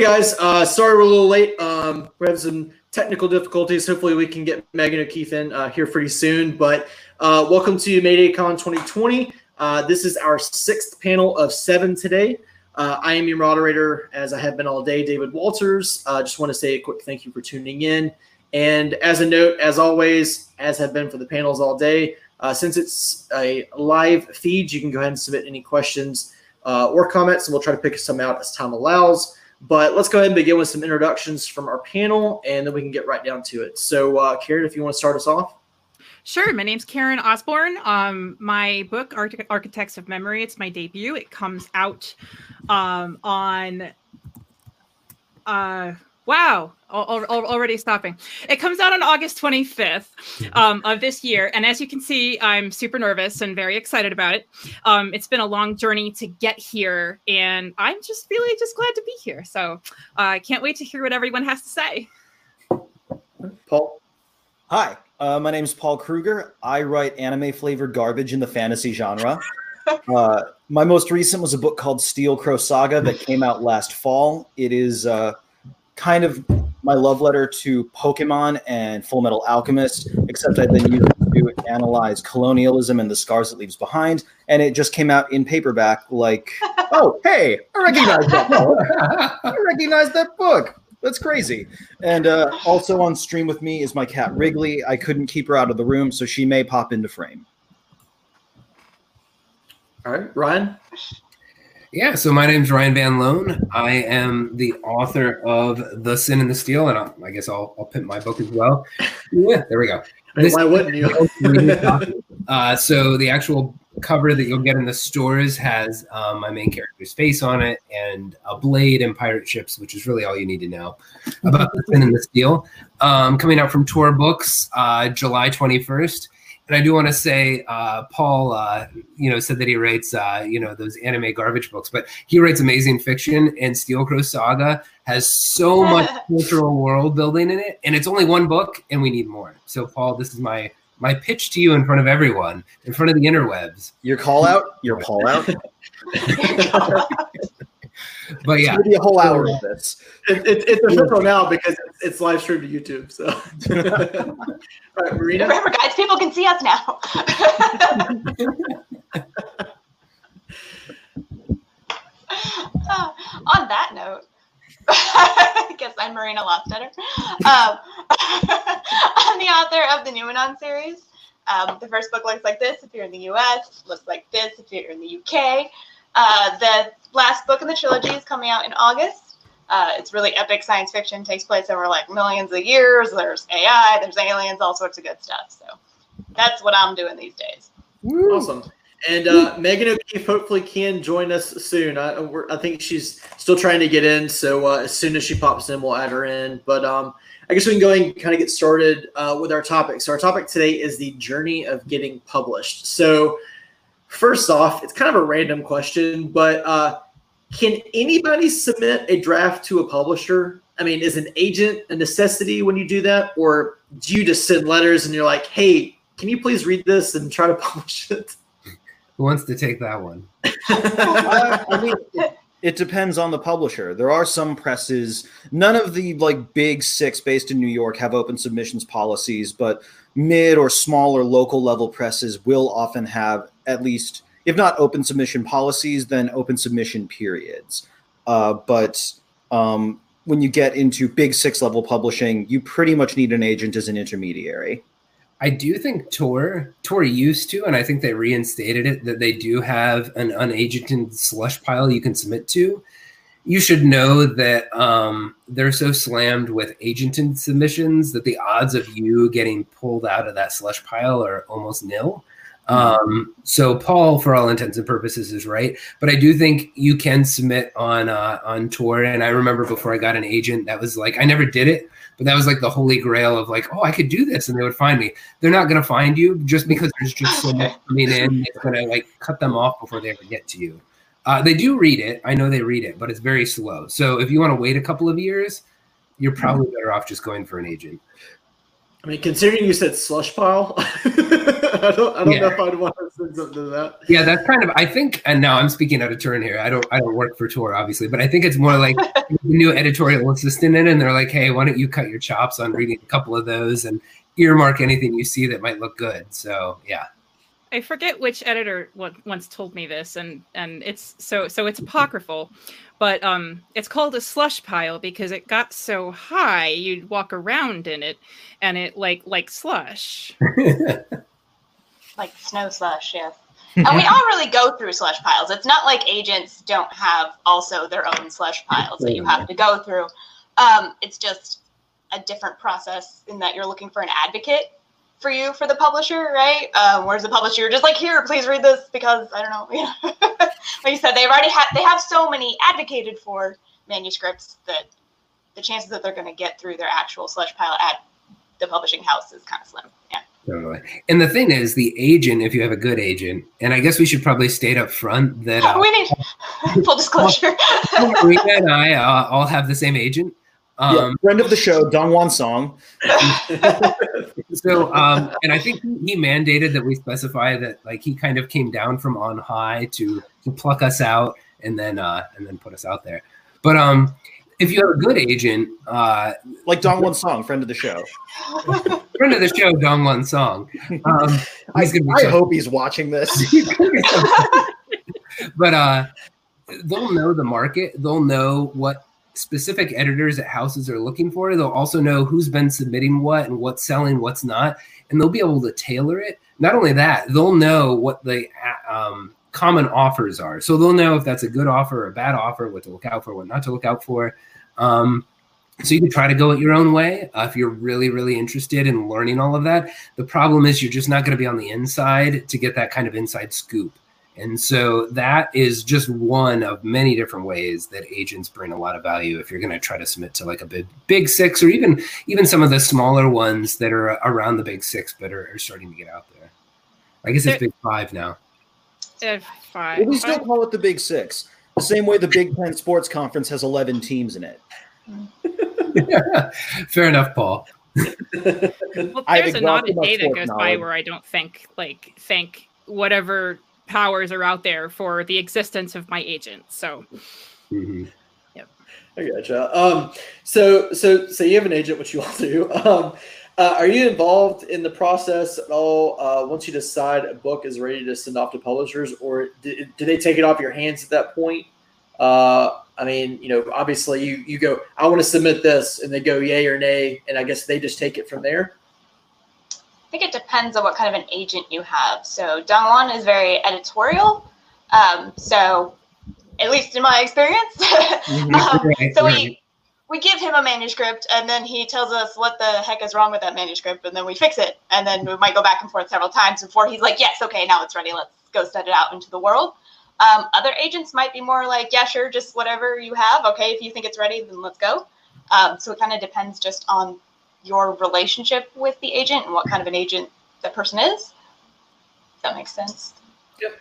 Hey guys, uh, sorry we're a little late. Um, we have some technical difficulties. Hopefully, we can get Megan O'Keefe in uh, here pretty soon. But uh, welcome to Mayday Con 2020. Uh, this is our sixth panel of seven today. Uh, I am your moderator, as I have been all day, David Walters. Uh, just want to say a quick thank you for tuning in. And as a note, as always, as have been for the panels all day, since it's a live feed, you can go ahead and submit any questions or comments, and we'll try to pick some out as time allows. But let's go ahead and begin with some introductions from our panel, and then we can get right down to it. So, uh, Karen, if you want to start us off. Sure. My name's Karen Osborne. Um, my book, Arch- Architects of Memory, it's my debut. It comes out um, on. Uh, wow, already stopping. It comes out on August 25th um, of this year. And as you can see, I'm super nervous and very excited about it. Um, it's been a long journey to get here. And I'm just really just glad to be here. So uh, I uh, can't wait to hear what everyone has to say. Paul. Hi, uh, my name is Paul Krueger. I write anime flavored garbage in the fantasy genre. Uh, my most recent was a book called Steel Crow Saga that came out last fall. It is uh, kind of my love letter to Pokemon and Full Metal Alchemist, except I then used it to analyze colonialism and the scars it leaves behind. And it just came out in paperback, like, oh, hey, I recognize that book. I recognize that book. That's crazy. And uh, also on stream with me is my cat Wrigley. I couldn't keep her out of the room, so she may pop into frame. All right, Ryan. Yeah, so my name's Ryan Van Loan. I am the author of The Sin and the Steel, and I'll, i guess I'll, I'll pimp my book as well. Yeah, there we go. This, Why wouldn't you? uh, so the actual cover that you'll get in the stores has um, my main character's face on it and a blade and pirate ships, which is really all you need to know about The Sin and the Steel. Um, coming out from Tor Books, uh, July 21st. And I do want to say, uh, Paul, uh, you know, said that he writes, uh, you know, those anime garbage books, but he writes amazing fiction. And Steel Crow Saga has so much cultural world building in it, and it's only one book, and we need more. So, Paul, this is my my pitch to you in front of everyone, in front of the interwebs. Your call out. Your call out. but yeah, it's be a whole hour of this. It, it, it's official now because it's, it's, live streamed to YouTube. So, all right, Marina. Remember, guys, people can see us now. uh, on that note, I guess I'm Marina Lostetter. Um, I'm the author of the Noumenon series. Um, the first book looks like this if you're in the US, looks like this if you're in the UK. Uh, the last book in the trilogy is coming out in August. Uh, it's really epic science fiction, takes place over like millions of years. There's AI, there's aliens, all sorts of good stuff. So that's what I'm doing these days. Awesome. And uh, Megan O'Keefe hopefully can join us soon. I, I think she's still trying to get in. So uh, as soon as she pops in, we'll add her in. But um, I guess we can go and kind of get started uh, with our topic. So our topic today is the journey of getting published. So First off, it's kind of a random question, but uh, can anybody submit a draft to a publisher? I mean, is an agent a necessity when you do that, or do you just send letters and you're like, "Hey, can you please read this and try to publish it"? Who wants to take that one? uh, I mean, it, it depends on the publisher. There are some presses. None of the like big six based in New York have open submissions policies, but mid or smaller local level presses will often have at least, if not open submission policies, then open submission periods. Uh, but um, when you get into big six level publishing, you pretty much need an agent as an intermediary. I do think Tor Tor used to, and I think they reinstated it that they do have an unagented slush pile you can submit to you should know that um, they're so slammed with agented submissions that the odds of you getting pulled out of that slush pile are almost nil. Um, so Paul, for all intents and purposes, is right, but I do think you can submit on uh, on Tor. And I remember before I got an agent, that was like I never did it, but that was like the holy grail of like, oh, I could do this, and they would find me. They're not going to find you just because there's just so much coming in. It's going to like cut them off before they ever get to you. Uh, they do read it. I know they read it, but it's very slow. So if you want to wait a couple of years, you're probably better off just going for an agent. I mean, considering you said slush pile, I don't, I don't Yeah. know if I'd want to send something to that. Yeah, that's kind of. I think, and now I'm speaking out of turn here. I don't. I don't work for Tor, obviously, but I think it's more like the new editorial assistant in, and they're like, "Hey, why don't you cut your chops on reading a couple of those and earmark anything you see that might look good?" So, yeah. I forget which editor once told me this, and and it's so so it's apocryphal, but um, it's called a slush pile because it got so high you'd walk around in it, and it like like slush. like snow slush, yeah. And we all really go through slush piles. It's not like agents don't have also their own slush piles that you have to go through. Um, it's just a different process in that you're looking for an advocate for you for the publisher, right? Um, whereas the publisher, you're just like, here, please read this because I don't know. You know, like you said, they've already had they have so many advocated for manuscripts that the chances that they're going to get through their actual slush pile at the publishing house is kind of slim. Yeah. Totally. And the thing is, the agent, if you have a good agent, and I guess we should probably state up front that uh, we need full disclosure. Marina and I uh, all have the same agent. Um, yeah, friend of the show, DongWon Song. So, um, and I think he mandated that we specify that, like, he kind of came down from on high to to pluck us out and then uh, and then put us out there. But um, if you have a good agent, uh, Like DongWon Song, friend of the show. friend of the show, DongWon Song, um, I, he's gonna be I hope he's watching this. but uh, they'll know the market. They'll know what specific editors at houses are looking for. They'll also know who's been submitting what and what's selling, what's not, and they'll be able to tailor it. Not only that, they'll know what the uh, um, common offers are. So they'll know if that's a good offer or a bad offer, what to look out for, what not to look out for. Um, so you can try to go it your own way uh, if you're really, really interested in learning all of that. The problem is you're just not going to be on the inside to get that kind of inside scoop. And so that is just one of many different ways that agents bring a lot of value if you're going to try to submit to like a big big six or even even some of the smaller ones that are around the big six but are, are starting to get out there. I guess it's big five now. Uh, fine. Well, we still call it the Big Six. The same way the Big Ten Sports Conference has 11 teams in it. yeah. Fair enough, Paul. Well, I've there's not a exhausted my day that sports goes by where I don't think like thank whatever powers are out there for the existence of my agent. So Mhm. I gotcha. Um, so, so, so you have an agent, which you all do. Um, uh, are you involved in the process at all uh, once you decide a book is ready to send off to publishers, or do, do they take it off your hands at that point? Uh, I mean, you know, obviously you you go, I want to submit this, and they go yay or nay, and I guess they just take it from there. I think it depends on what kind of an agent you have. So Dongwon is very editorial. Um, so at least in my experience, um, so we we give him a manuscript and then he tells us what the heck is wrong with that manuscript and then we fix it and then we might go back and forth several times before he's like, yes, okay, now it's ready. Let's go send it out into the world. Um, other agents might be more like, yeah, sure, just whatever you have. Okay, if you think it's ready, then let's go. Um, so it kind of depends just on your relationship with the agent and what kind of an agent that person is. If that makes sense. Yep.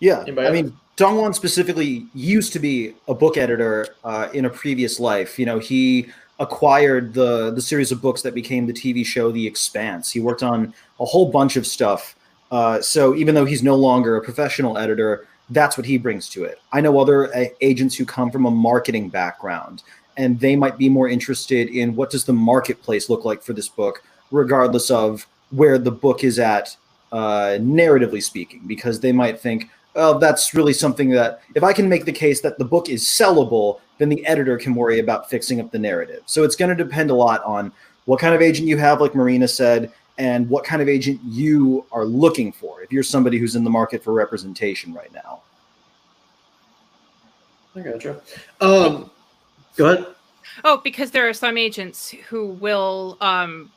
Yeah, Anybody I else? mean, Dongwon specifically used to be a book editor uh, in a previous life. You know, he acquired the the series of books that became the TV show The Expanse. He worked on a whole bunch of stuff. Uh, so even though he's no longer a professional editor, that's what he brings to it. I know other uh, agents who come from a marketing background, and they might be more interested in what does the marketplace look like for this book, regardless of where the book is at, uh, narratively speaking, because they might think, oh, that's really something that if I can make the case that the book is sellable, then the editor can worry about fixing up the narrative. So it's going to depend a lot on what kind of agent you have, like Marina said, and what kind of agent you are looking for. If you're somebody who's in the market for representation right now. I gotcha. Um, go ahead. Oh, because there are some agents who will um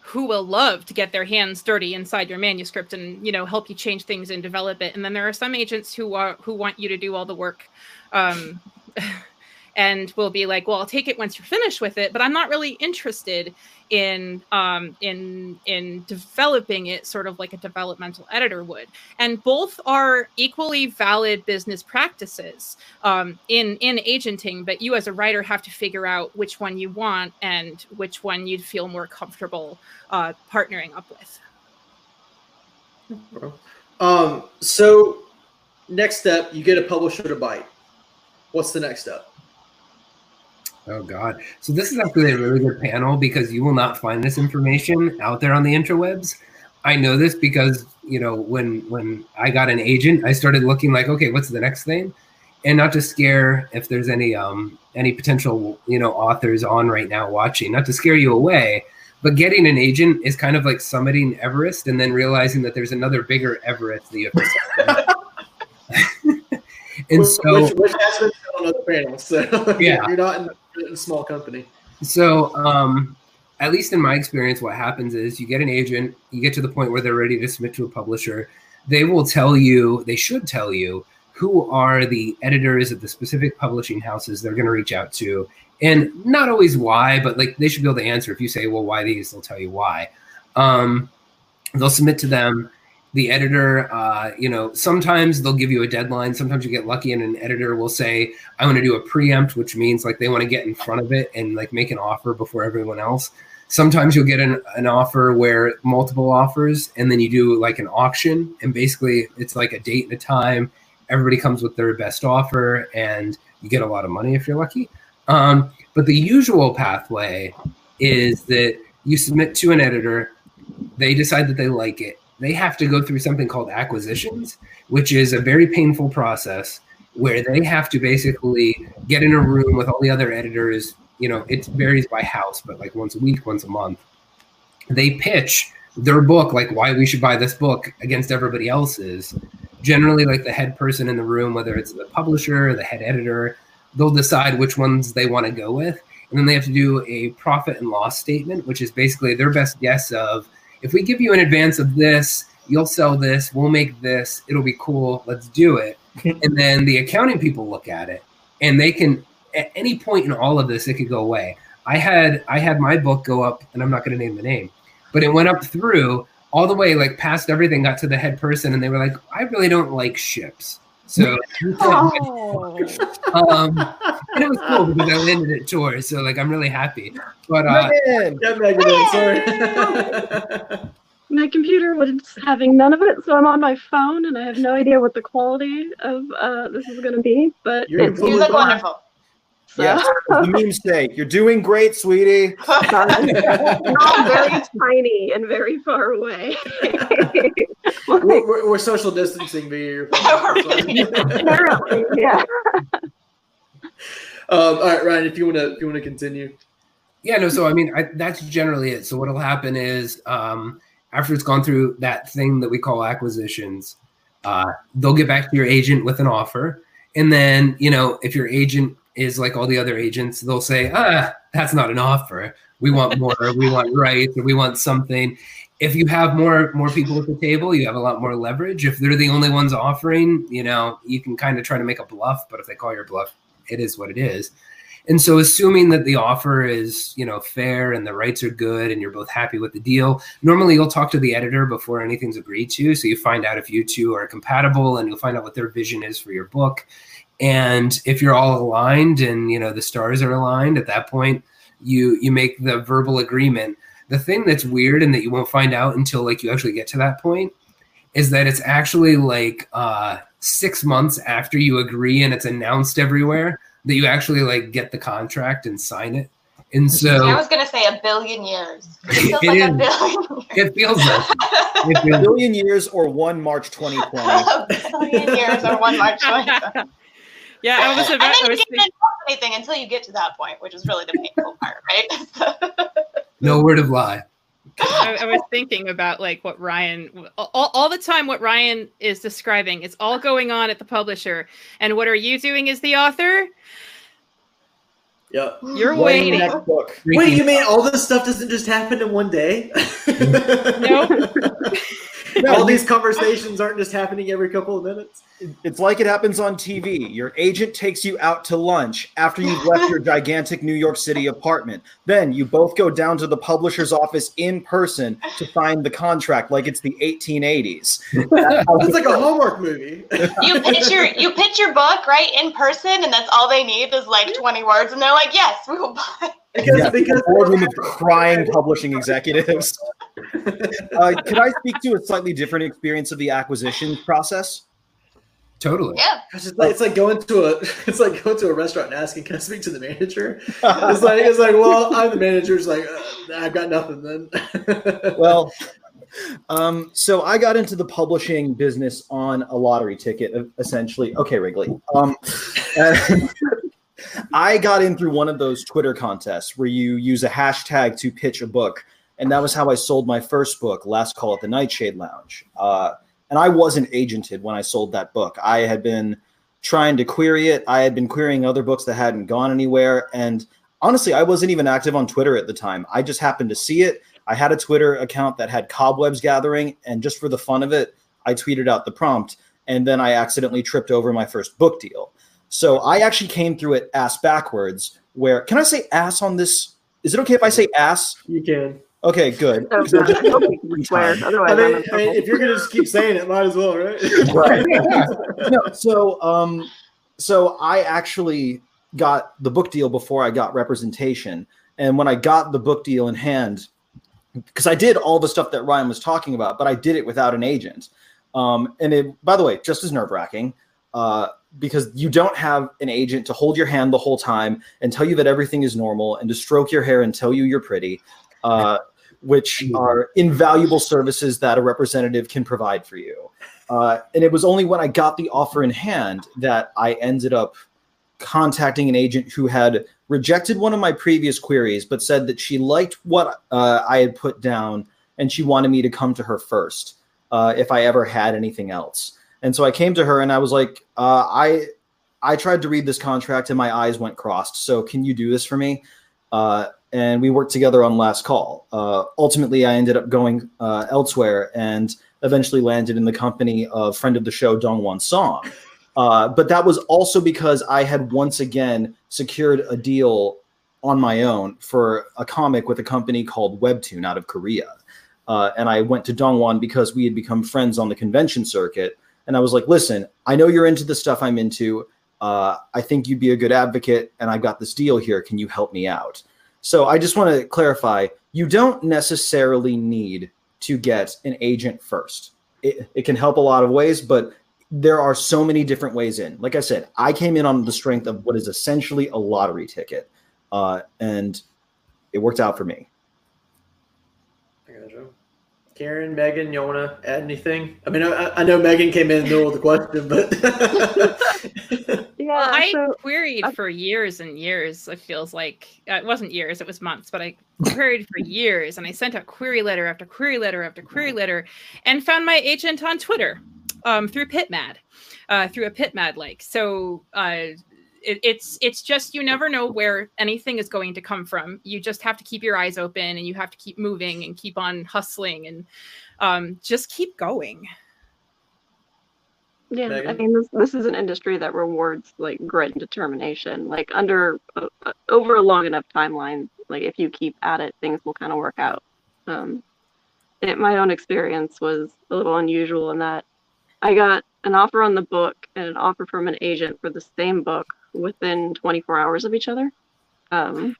who will love to get their hands dirty inside your manuscript and you know help you change things and develop it. And then there are some agents who are who want you to do all the work. Um and will be like, well, I'll take it once you're finished with it, but I'm not really interested in um in in developing it sort of like a developmental editor would. And both are equally valid business practices um, in in agenting, but you as a writer have to figure out which one you want and which one you'd feel more comfortable uh, partnering up with. Um, so next step, you get a publisher to bite. What's the next step? Oh God! So this is actually a really good panel because you will not find this information out there on the interwebs. I know this because you know when when I got an agent, I started looking like, okay, what's the next thing, and not to scare if there's any um any potential you know authors on right now watching, not to scare you away, but getting an agent is kind of like summiting Everest and then realizing that there's another bigger Everest that you have to and which, so which, which has been on other panels. So Yeah. you're not in, in small company. So, um, at least in my experience, what happens is you get an agent, you get to the point where they're ready to submit to a publisher. They will tell you, they should tell you, who are the editors of the specific publishing houses they're going to reach out to. And not always why, but like they should be able to answer. If you say, well, why these, they'll tell you why. Um, they'll submit to them. The editor, uh, you know, sometimes they'll give you a deadline. Sometimes you get lucky and an editor will say, I want to do a preempt, which means like they want to get in front of it and like make an offer before everyone else. Sometimes you'll get an, an offer where multiple offers and then you do like an auction and basically it's like a date and a time. Everybody comes with their best offer and you get a lot of money if you're lucky. Um, but the usual pathway is that you submit to an editor, they decide that they like it. They have to go through something called acquisitions, which is a very painful process where they have to basically get in a room with all the other editors. You know, it varies by house, but like once a week, once a month. They pitch their book, like why we should buy this book against everybody else's. Generally, like the head person in the room, whether it's the publisher or the head editor, they'll decide which ones they want to go with. And then they have to do a profit and loss statement, which is basically their best guess of if we give you an advance of this, you'll sell this, we'll make this, it'll be cool, let's do it. and then the accounting people look at it and they can at any point in all of this it could go away. I had I had my book go up and I'm not going to name the name, but it went up through all the way like past everything got to the head person and they were like I really don't like ships. So Oh. um and it was cool because I landed at Tor so like I'm really happy. But uh Man, Yeah, Megan, sorry. My computer was having none of it, so I'm on my phone and I have no idea what the quality of uh, this is going to be. But You're it's. You look wonderful. So, yes, the memes say you're doing great, sweetie. all very tiny and very far away. we're, we're, we're social distancing via your Apparently, yeah. Um, all right, Ryan, if you want to, if you want to continue. Yeah, no. So I mean, I, that's generally it. So what'll happen is um, after it's gone through that thing that we call acquisitions, uh, they'll get back to your agent with an offer, and then you know if your agent is like all the other agents, they'll say, ah, that's not an offer. We want more. we want rights, or we want something. If you have more more people at the table, you have a lot more leverage. If they're the only ones offering, you know, you can kind of try to make a bluff. But if they call your bluff, it is what it is. And so, assuming that the offer is, you know, fair and the rights are good, and you're both happy with the deal, normally you'll talk to the editor before anything's agreed to. So you find out if you two are compatible, and you'll find out what their vision is for your book. And if you're all aligned, and you know the stars are aligned, at that point, you you make the verbal agreement. The thing that's weird and that you won't find out until like you actually get to that point is that it's actually like uh, six months after you agree and it's announced everywhere that you actually like get the contract and sign it. And so I was gonna say a billion years. It feels It like a is. billion it feels like it A billion years or one March 2020. a billion years or one March 20. Yeah, I was and about. then I you can't thinking, anything until you get to that point, which is really the painful part, right? no word of lie. I, I was thinking about like what Ryan all, all the time. What Ryan is describing, it's all going on at the publisher. And what are you doing as the author? Yeah. You're Writing the waiting. book. Wait, you mean all this stuff doesn't just happen in one day? Nope. all these conversations aren't just happening every couple of minutes. It's like it happens on TV. Your agent takes you out to lunch after you've left your gigantic New York City apartment. Then you both go down to the publisher's office in person to sign the contract like it's the 1880s. That's It's like a Hallmark movie. you pitch your you pitch your book right in person, and that's all they need is like 20 words, and they're like, "Yes, we will buy." Because, Yeah, because a boardroom of crying publishing executives. Uh, could I speak to a slightly different experience of the acquisition process? Totally. Yeah. It's, like, it's like going to a it's like going to a restaurant and asking, "Can I speak to the manager?" It's like it's like, well, I'm the manager. It's like uh, I've got nothing then. well, um, so I got into the publishing business on a lottery ticket, essentially. Okay, Wrigley. Um, and I got in through one of those Twitter contests where you use a hashtag to pitch a book, and that was how I sold my first book, Last Call at the Nightshade Lounge. Uh, and I wasn't agented when I sold that book. I had been trying to query it. I had been querying other books that hadn't gone anywhere, and honestly, I wasn't even active on Twitter at the time. I just happened to see it. I had a Twitter account that had cobwebs gathering, and just for the fun of it, I tweeted out the prompt, and then I accidentally tripped over my first book deal. So I actually came through it ass backwards. Where can I say ass on this? Is it okay if I say ass? you can. Okay, good. So, So I hope you can swear. Otherwise, I mean, I mean, if you're gonna just keep saying it, might as well, right? right. no, so um, so I actually got the book deal before I got representation, and when I got the book deal in hand, because I did all the stuff that Ryan was talking about, but I did it without an agent. Um, and it, by the way, just as nerve wracking, uh, because you don't have an agent to hold your hand the whole time and tell you that everything is normal and to stroke your hair and tell you you're pretty. Uh, which are invaluable services that a representative can provide for you. Uh, and it was only when I got the offer in hand that I ended up contacting an agent who had rejected one of my previous queries, but said that she liked what uh, I had put down and she wanted me to come to her first uh, if I ever had anything else. And so I came to her and I was like, uh, I I tried to read this contract and my eyes went crossed. So can you do this for me? Uh, and we worked together on Last Call. Uh, ultimately, I ended up going uh, elsewhere and eventually landed in the company of friend of the show DongWon Song. Uh, but that was also because I had once again secured a deal on my own for a comic with a company called Webtoon out of Korea. Uh, and I went to Dongwon because we had become friends on the convention circuit. And I was like, listen, I know you're into the stuff I'm into. Uh, I think you'd be a good advocate, and I've got this deal here. Can you help me out? So I just want to clarify you don't necessarily need to get an agent first. It, it can help a lot of ways, but there are so many different ways in. Like I said, I came in on the strength of what is essentially a lottery ticket, uh, and it worked out for me. I gotcha. Karen, Megan, you want to add anything? I mean, I, I know Megan came in the middle of the question, but yeah, Well, I so queried uh, for years and years. It feels like uh, it wasn't years; it was months. But I queried for years, and I sent out query letter after query letter after query letter, and found my agent on Twitter um, through PitMad, uh, through a PitMad like. So uh, it, it's it's just you never know where anything is going to come from. You just have to keep your eyes open, and you have to keep moving and keep on hustling, and um, just keep going. Yeah, I mean, this this is an industry that rewards like grit and determination. Like under uh, uh, over a long enough timeline, like if you keep at it, things will kind of work out. Um, it, my own experience was a little unusual in that I got an offer on the book and an offer from an agent for the same book within 24 hours of each other. Um,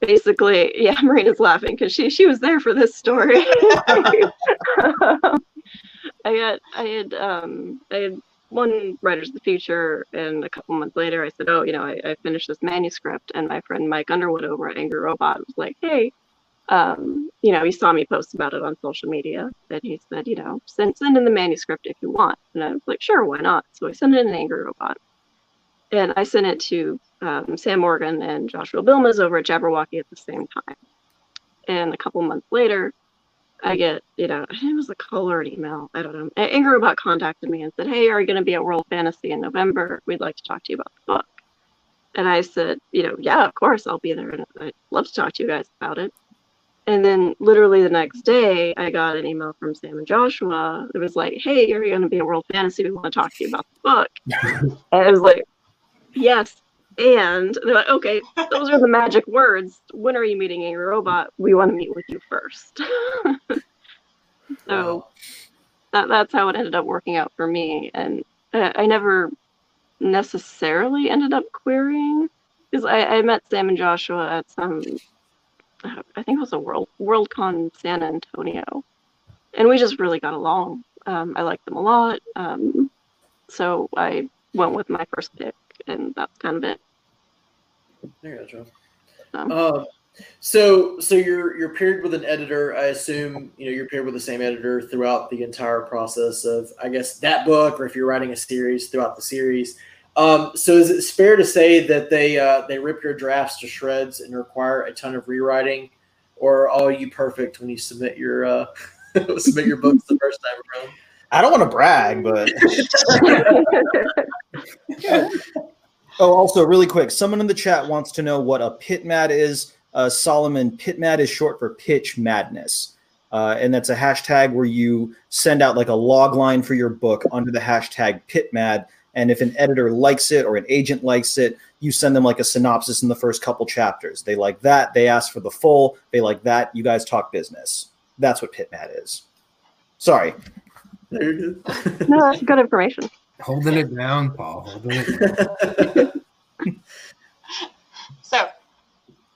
basically, yeah, Marina's laughing because she she was there for this story. I got I had um I had won writers of the future and a couple months later I said, Oh, you know, I, I finished this manuscript and my friend Mike Underwood over at Angry Robot was like, Hey, um, you know, he saw me post about it on social media and he said, you know, send send in the manuscript if you want. And I was like, Sure, why not? So I sent in an Angry Robot. And I sent it to um, Sam Morgan and Joshua Bilmes over at Jabberwocky at the same time. And a couple months later, I get, you know, it was a colored email. I don't know. Angry Robot contacted me and said, Hey, are you going to be at World Fantasy in November? We'd like to talk to you about the book. And I said, You know, yeah, of course, I'll be there. And I'd love to talk to you guys about it. And then literally the next day, I got an email from Sam and Joshua. It was like, Hey, you're going to be at World Fantasy. We want to talk to you about the book. and I was like, Yes. And they're like, okay, those are the magic words. When are you meeting a Robot? We want to meet with you first. so that that's how it ended up working out for me. And uh, I never necessarily ended up querying Because I, I met Sam and Joshua at some, I think it was a World Worldcon San Antonio, and we just really got along. Um, I liked them a lot, um, so I went with my first pick, and that's kind of it. There you go, Joe. Um, Um, so so you're you're paired with an editor. I assume you know you're paired with the same editor throughout the entire process of I guess that book, or if you're writing a series throughout the series. Um, so is it fair to say that they uh, they rip your drafts to shreds and require a ton of rewriting, or are you perfect when you submit your uh, submit your books the first time around? I don't want to brag, but oh, also really quick, someone in the chat wants to know what a pit mad is. Uh, Solomon, pit mad is short for pitch madness. Uh, and that's a hashtag where you send out like a log line for your book under the hashtag pitmad. And if an editor likes it or an agent likes it, you send them like a synopsis in the first couple chapters. They like that. They ask for the full. They like that. You guys talk business. That's what pitmad is. Sorry. There it is. no, that's good information. Holding it down, Paul. Holding it down. So,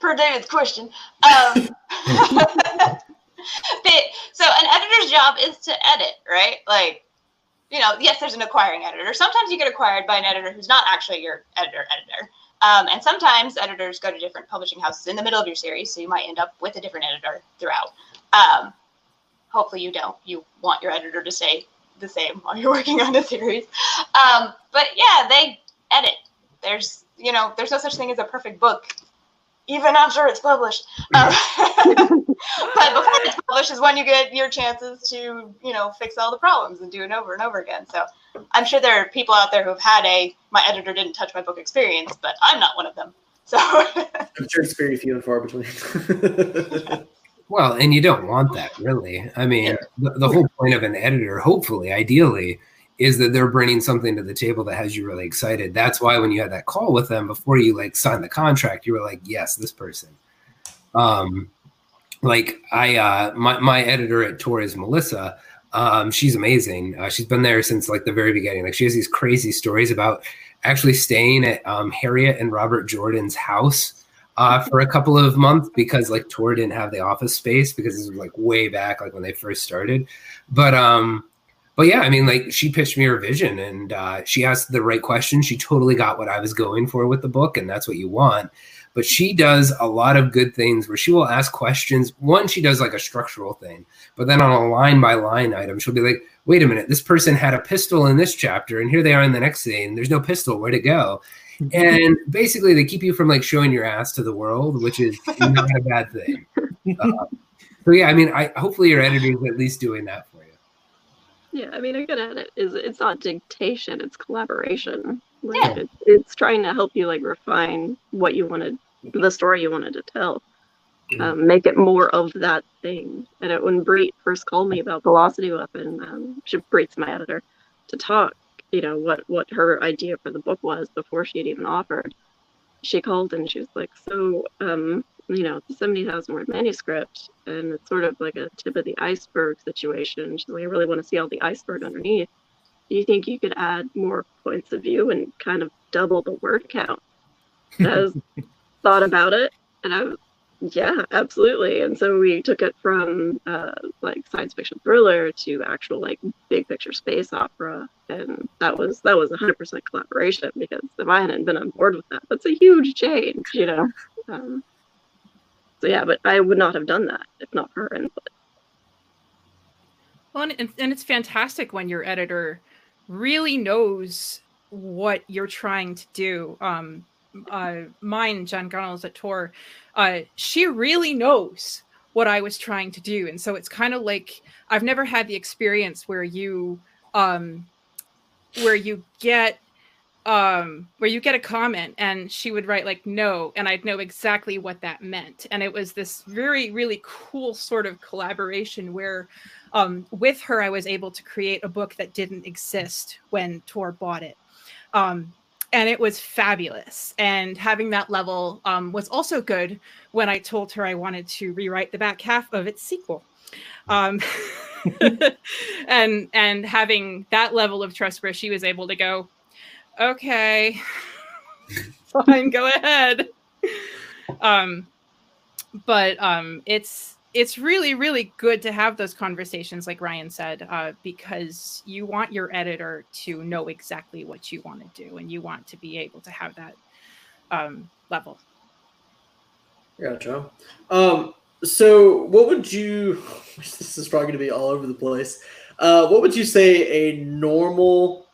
per David's question, um, but, so an editor's job is to edit, right? Like, you know, yes, there's an acquiring editor. Sometimes you get acquired by an editor who's not actually your editor editor. Um, and sometimes editors go to different publishing houses in the middle of your series, so you might end up with a different editor throughout. Um, hopefully you don't. You want your editor to stay the same while you're working on a series. Um, but yeah, they edit. There's, you know, there's no such thing as a perfect book, even after it's published. Um, but before it's published is when you get your chances to, you know, fix all the problems and do it over and over again. So I'm sure there are people out there who've had a my editor didn't touch my book experience, but I'm not one of them. So I'm sure it's very few and far between. Well, and you don't want that really. I mean, the, the whole point of an editor, hopefully, ideally, is that they're bringing something to the table that has you really excited. That's why when you had that call with them before you like signed the contract, you were like, yes, this person. Um, like I, uh, my my editor at Tor is Melissa. Um, she's amazing. Uh, she's been there since like the very beginning. Like she has these crazy stories about actually staying at um, Harriet and Robert Jordan's house uh, for a couple of months because like Tor didn't have the office space because this was like way back, like when they first started. But um, but yeah, I mean, like she pitched me her vision and uh, she asked the right question. She totally got what I was going for with the book, and that's what you want. But she does a lot of good things where she will ask questions. One, she does like a structural thing, but then on a line by line item, she'll be like, wait a minute, this person had a pistol in this chapter, and here they are in the next scene. There's no pistol. Where'd it go? and basically they keep you from like showing your ass to the world which is not a bad thing uh, so yeah i mean i hopefully your editor is at least doing that Yeah, I mean, a good edit is it's not dictation; it's collaboration. Like, Yeah. it, it's trying to help you like refine what you wanted, the story you wanted to tell, um, make it more of that thing. And it, when Brit first called me about Velocity Weapon, um, she Brit's my editor, to talk, you know, what what her idea for the book was before she had even offered. She called and she was like, "So, um, you know, it's a seventy thousand word manuscript, and it's sort of like a tip of the iceberg situation." She's like, "I really want to see all the iceberg underneath." Do you think you could add more points of view and kind of double the word count? And I was thought about it, and I was, yeah, absolutely. And so we took it from uh, like science fiction thriller to actual like big picture space opera, and that was that was 100% collaboration because if I hadn't been on board with that, that's a huge change, you know. Um, so yeah, but I would not have done that if not for her input. Well, and, and it's fantastic when your editor really knows what you're trying to do. Um, uh, mine, Jen Gunnels at Tor, uh, she really knows what I was trying to do, and so it's kind of like I've never had the experience where you, um, where you get um where you get a comment and she would write like no and i'd know exactly what that meant. And it was this very really cool sort of collaboration where um with her i was able to create a book that didn't exist when tor bought it. Um and it was fabulous. And having that level um, was also good when i told her i wanted to rewrite the back half of its sequel. Um, and and having that level of trust where she was able to go okay fine. Go ahead. Um, but um, it's it's really really good to have those conversations, like Ryan said, uh, because you want your editor to know exactly what you want to do, and you want to be able to have that um, level. Gotcha. Um, so, what would you? This is probably going to be all over the place. Uh, what would you say a normal,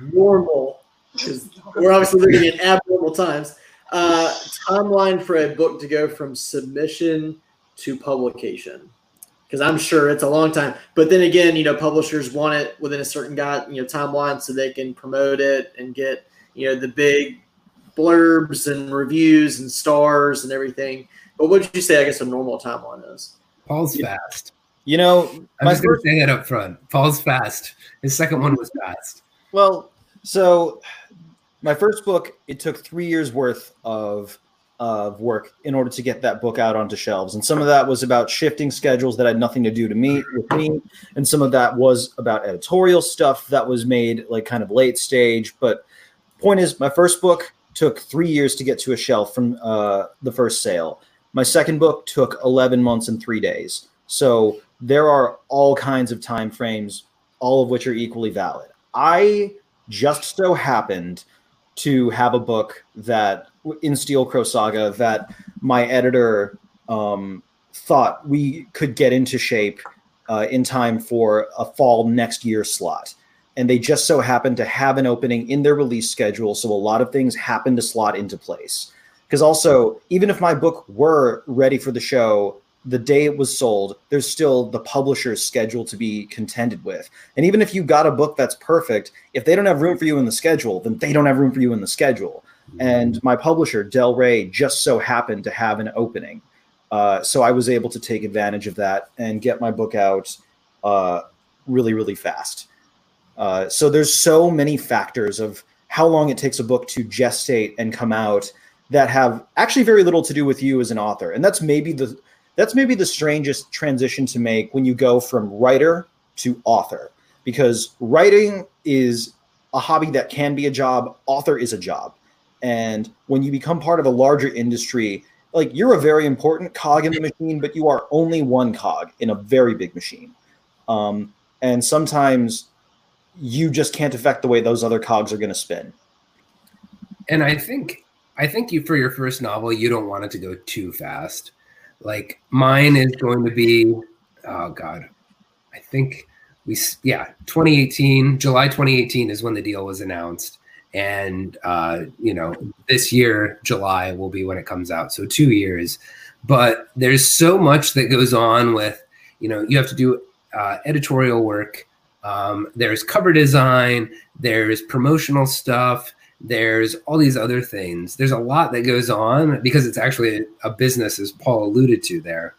normal? Because we're obviously living in abnormal times. Uh, timeline for a book to go from submission to publication. Because I'm sure it's a long time, but then again, you know, publishers want it within a certain guide, you know, timeline so they can promote it and get you know the big blurbs and reviews and stars and everything. But what would you say? I guess a normal timeline is. Paul's fast. You know, I'm my just going to say that up front. Paul's fast. His second one was fast. Well, so my first book, it took three years worth of of work in order to get that book out onto shelves, and some of that was about shifting schedules that had nothing to do to me with me, and some of that was about editorial stuff that was made like kind of late stage. But point is, my first book took three years to get to a shelf from uh, the first sale. My second book took 11 months and three days. So there are all kinds of time frames, all of which are equally valid. I just so happened to have a book that in Steel Crow Saga that my editor um, thought we could get into shape uh, in time for a fall next year slot. And they just so happened to have an opening in their release schedule. So a lot of things happened to slot into place. Because also, even if my book were ready for the show the day it was sold, there's still the publisher's schedule to be contended with. And even if you got a book that's perfect, if they don't have room for you in the schedule, then they don't have room for you in the schedule. And my publisher, Del Rey, just so happened to have an opening. Uh, so I was able to take advantage of that and get my book out uh, really, really fast. Uh, so there's so many factors of how long it takes a book to gestate and come out that have actually very little to do with you as an author. And that's maybe the that's maybe the strangest transition to make when you go from writer to author because writing is a hobby that can be a job author is a job. And when you become part of a larger industry like you're a very important cog in the machine but you are only one cog in a very big machine. Um, and sometimes you just can't affect the way those other cogs are going to spin. And I think I think you for your first novel, you don't want it to go too fast. Like mine is going to be, oh god, I think we yeah 2018 July 2018 is when the deal was announced, and uh, you know this year July will be when it comes out, so two years. But there's so much that goes on with you know you have to do uh, editorial work. Um, there's cover design. There's promotional stuff there's all these other things. There's a lot that goes on because it's actually a, business as paul alluded to there.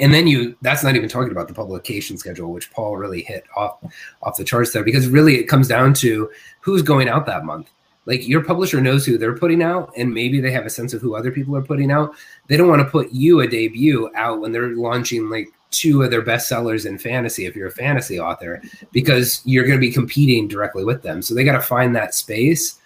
And then you that's not even talking about the publication schedule which paul really hit off off the charts there because really it comes down to who's going out that month. Like your publisher knows who they're putting out and maybe they have a sense of who other people are putting out. They don't want to put you a debut out when they're launching like two of their best sellers in fantasy if you're a fantasy author because you're going to be competing directly with them. So they got to find that space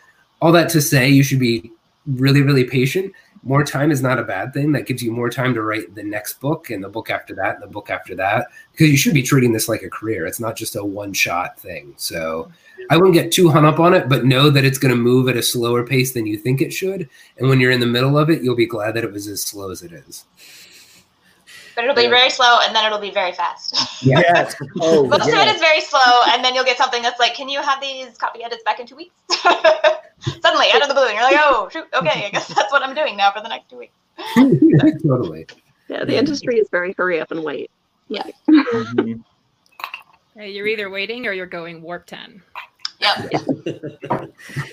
all that to say you should be really really patient. More time is not a bad thing. That gives you more time to write the next book and the book after that and the book after that because you should be treating this like a career. It's not just a one shot thing. So i wouldn't get too hung up on it but know that it's going to move at a slower pace than you think it should. And when you're in the middle of it you'll be glad that it was as slow as it is But it'll be Yeah. very slow and then it'll be very fast. yes oh Most of it yes. is very slow, and then you'll get something that's like, "Can you have these copy edits back in two weeks?" Suddenly, out of the blue, and you're like, "Oh, shoot, okay, I guess that's what I'm doing now for the next two weeks." totally Yeah, the industry is very hurry up and wait. Yeah. Mhm. Hey, You're either waiting or you're going warp 10. Yep.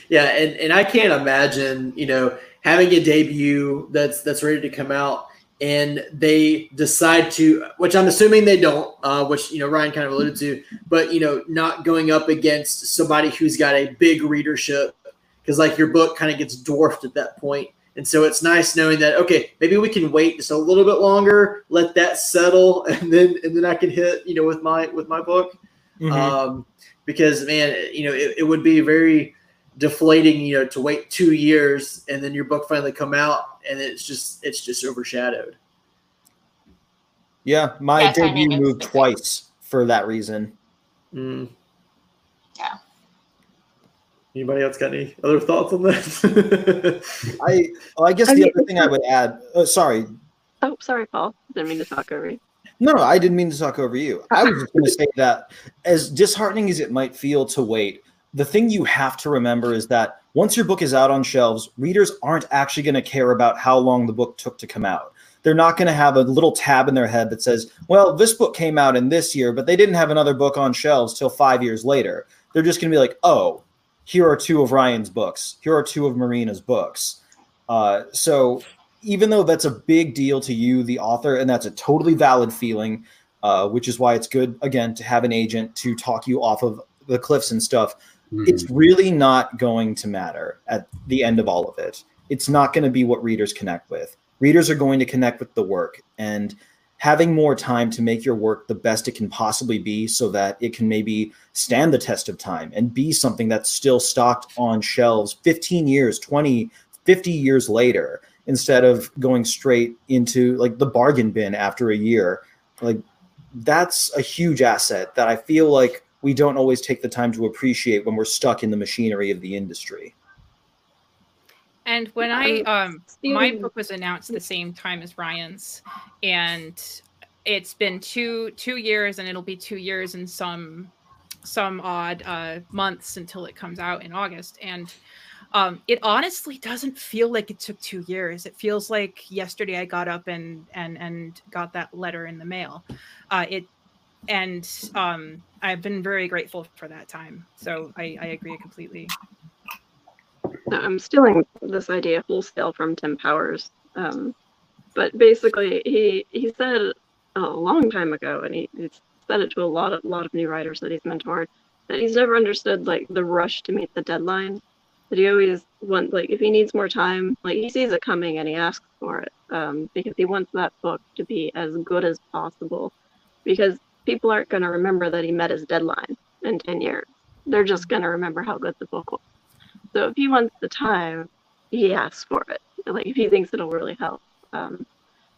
yeah, and, and I can't imagine, you know, having a debut that's that's ready to come out and they decide to which I'm assuming they don't, uh, which you know Ryan kind of alluded to, but you know, not going up against somebody who's got a big readership because like your book kind of gets dwarfed at that point. And so it's nice knowing that okay, maybe we can wait just a little bit longer, let that settle, and then and then I can hit, you know, with my with my book Mhm. um, because man, you know, it, it would be very deflating, you know, to wait two years and then your book finally come out and it's just it's just overshadowed. Yeah, my Yeah, debut moved different. twice for that reason. Mm. Yeah. Anybody else got any other thoughts on that? I well, I guess I the mean- other thing I would add. Uh, sorry, Oh, sorry, Paul. Didn't mean to talk over you. No, no, I didn't mean to talk over you. I was just going to say that as disheartening as it might feel to wait, the thing you have to remember is that once your book is out on shelves, readers aren't actually going to care about how long the book took to come out. They're not going to have a little tab in their head that says, well, this book came out in this year, but they didn't have another book on shelves till five years later. They're just going to be like, oh, here are two of Ryan's books. Here are two of Marina's books. Uh, so even though that's a big deal to you, the author, and that's a totally valid feeling, uh, which is why it's good again to have an agent to talk you off of the cliffs and stuff. Mhm. It's really not going to matter at the end of all of it. It's not going to be what readers connect with. Readers are going to connect with the work, and having more time to make your work the best it can possibly be so that it can maybe stand the test of time and be something that's still stocked on shelves 15 years, 20, 50 years later instead of going straight into like the bargain bin after a year. Like that's a huge asset that I feel like we don't always take the time to appreciate when we're stuck in the machinery of the industry. And when I um my book was announced the same time as Ryan's, and it's been two two years, and it'll be two years in some some odd uh, months until it comes out in August. And um, it honestly doesn't feel like it took two years. It feels like yesterday I got up and and and got that letter in the mail. Uh, it and um, I've been very grateful for that time. So I, I agree completely. I'm stealing this idea wholesale from Tim Powers. Um, but basically, he he said a long time ago, and he, said it to a lot of lot of new writers that he's mentored, that he's never understood like the rush to meet the deadline. That he always wants like if he needs more time, like he sees it coming and he asks for it um, because he wants that book to be as good as possible. Because people aren't going to remember that he met his deadline in ten years. They're just going to remember how good the book was. So if he wants the time, he asks for it. Like if he thinks it'll really help. Um,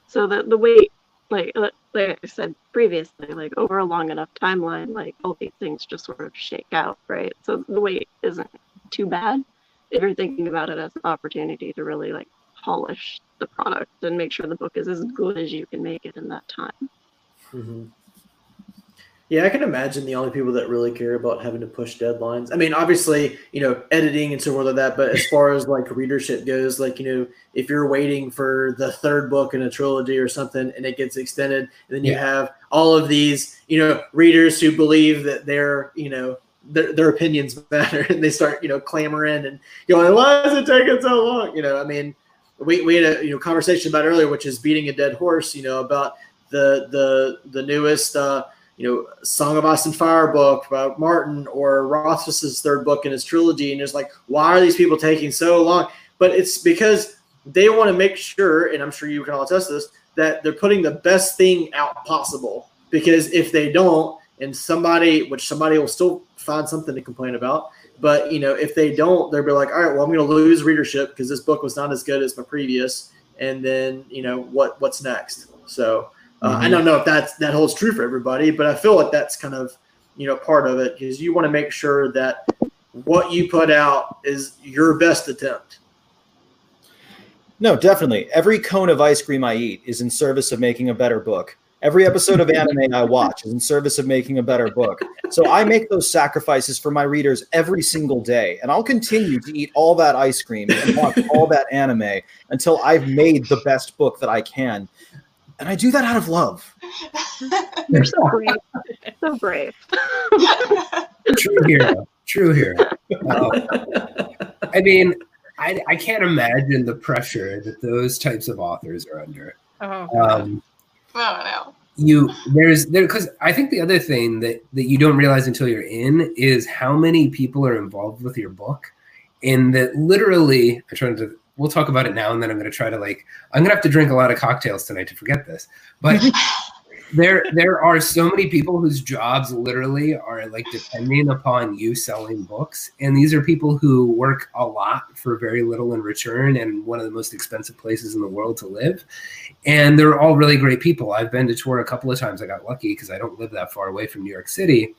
so the the wait, like uh, like I said previously, like over a long enough timeline, like all these things just sort of shake out, right? So the wait isn't too bad if you're thinking about it as an opportunity to really like polish the product and make sure the book is as good as you can make it in that time. Mhm. Yeah, I can imagine the only people that really care about having to push deadlines. I mean, obviously, you know, editing and so forth like that. But as far as like readership goes, like you know, if you're waiting for the third book in a trilogy or something and it gets extended, and then you Yeah. have all of these, you know, readers who believe that their, you know, their, their opinions matter, and they start, you know, clamoring and going, "Why is it taking so long?" You know, I mean, we, we had a you know conversation about earlier, which is beating a dead horse. You know, about the the the newest uh, you know Song of Ice and Fire book about Martin or Rothfuss's third book in his trilogy, and it's like, why are these people taking so long? But it's because they want to make sure, and I'm sure you can all attest this, that they're putting the best thing out possible. Because if they don't, and somebody, which somebody will still find something to complain about, but you know, if they don't, they'll be like, all right, well, I'm going to lose readership because this book was not as good as my previous, and then you know what what's next. So uh, I Mhm. don't know if that's that holds true for everybody, but I feel like that's kind of you know part of it because you want to make sure that what you put out is your best attempt. No, definitely. Every cone of ice cream I eat is in service of making a better book. Every episode of anime I watch is in service of making a better book. So I make those sacrifices for my readers every single day. And I'll continue to eat all that ice cream and watch all that anime until I've made the best book that I can. And I do that out of love. You're so brave, so brave. True hero. True hero. Oh, I mean, I, I can't imagine the pressure that those types of authors are under. Oh, Um, oh no. you there's there because I think the other thing that that you don't realize until you're in is how many people are involved with your book, and that literally I'm trying to. We'll talk about it now, and then I'm going to try to like I'm going to have to drink a lot of cocktails tonight to forget this. But there there are so many people whose jobs literally are like depending upon you selling books and these are people who work a lot for very little in return and one of the most expensive places in the world to live and they're all really great people. I've been to Tor a couple of times. I got lucky because i don't live that far away from new york city.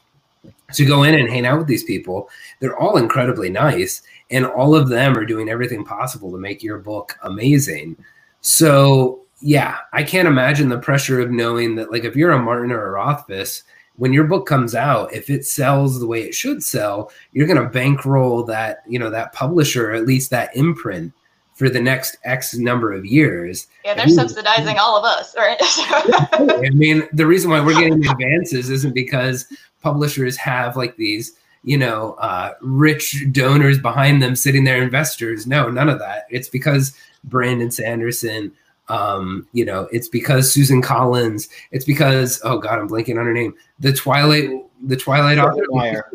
To go in and hang out with these people they're all incredibly nice and all of them are doing everything possible to make your book amazing so yeah, I can't imagine the pressure of knowing that, like, if you're a Martin or a Rothfuss, when your book comes out, if it sells the way it should sell, you're going to bankroll that, you know, that publisher, at least that imprint for the next X number of years. Yeah, they're subsidizing all of us, right? I mean, the reason why we're getting advances isn't because publishers have like these, you know, uh, rich donors behind them sitting there, investors. No, none of that. It's because Brandon Sanderson, um, you know, it's because Susan Collins. It's because oh god, I'm blanking on her name. The Twilight, the Twilight author. Meyer.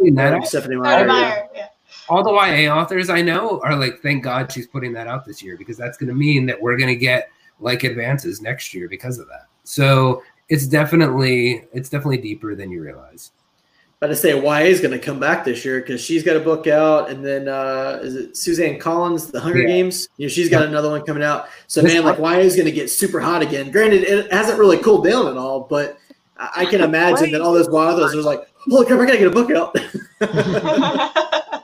Stephenie Meyer. Meyer. Yeah. All the YA authors I know are like, thank God she's putting that out this year because that's going to mean that we're going to get like advances next year because of that. So it's definitely it's definitely deeper than you realize. But I say YA is going to come back this year because she's got a book out, and then uh, is it Suzanne Collins, The Hunger yeah. Games? You know, she's got yeah. another one coming out. So this man, like YA is going to get super hot again. Granted, it hasn't really cooled down at all, but I can imagine that all those YA authors are like, "Holy crap, I got to get a book out."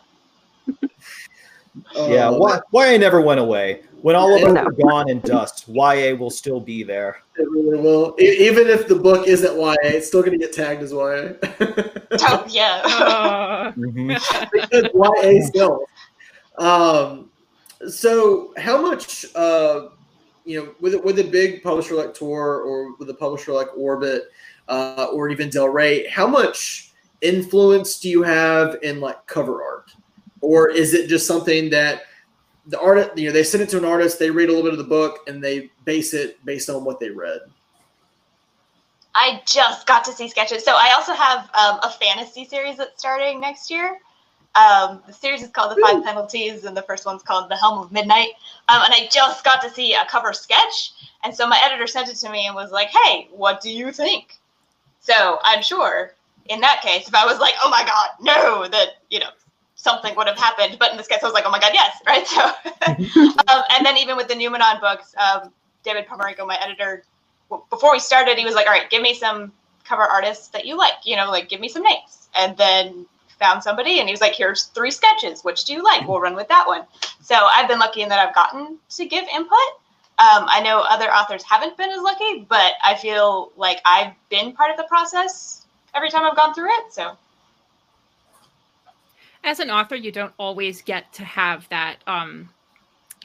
yeah, uh, YA never went away. When all of us are gone in dust, YA will still be there. It really will. Even if the book isn't YA, it's still going to get tagged as YA. oh, yeah. Uh, because YA still. Um, so, how much, uh, you know, with with a big publisher like Tor or with a publisher like Orbit uh, or even Del Rey, how much influence do you have in like cover art, or is it just something that the artist, you know, they send it to an artist, they read a little bit of the book, and they base it based on what they read. I just got to see sketches. So I also have um, a fantasy series that's starting next year. Um, the series is called The Five Penalties, and the first one's called The Helm of Midnight. Um, and I just got to see a cover sketch. And so my editor sent it to me and was like, hey, what do you think? So I'm sure in that case, if I was like, oh my God, no, that, you know, something would have happened. But in this case, I was like, oh my God, yes, right? So, um, and then even with the Noumenon books, um, David Pomerico, my editor, before we started, he was like, all right, give me some cover artists that you like, you know, like give me some names. And then found somebody and he was like, here's three sketches. Which do you like? We'll run with that one. So I've been lucky in that I've gotten to give input. Um, I know other authors haven't been as lucky, but I feel like I've been part of the process every time I've gone through it. So as an author, you don't always get to have that um,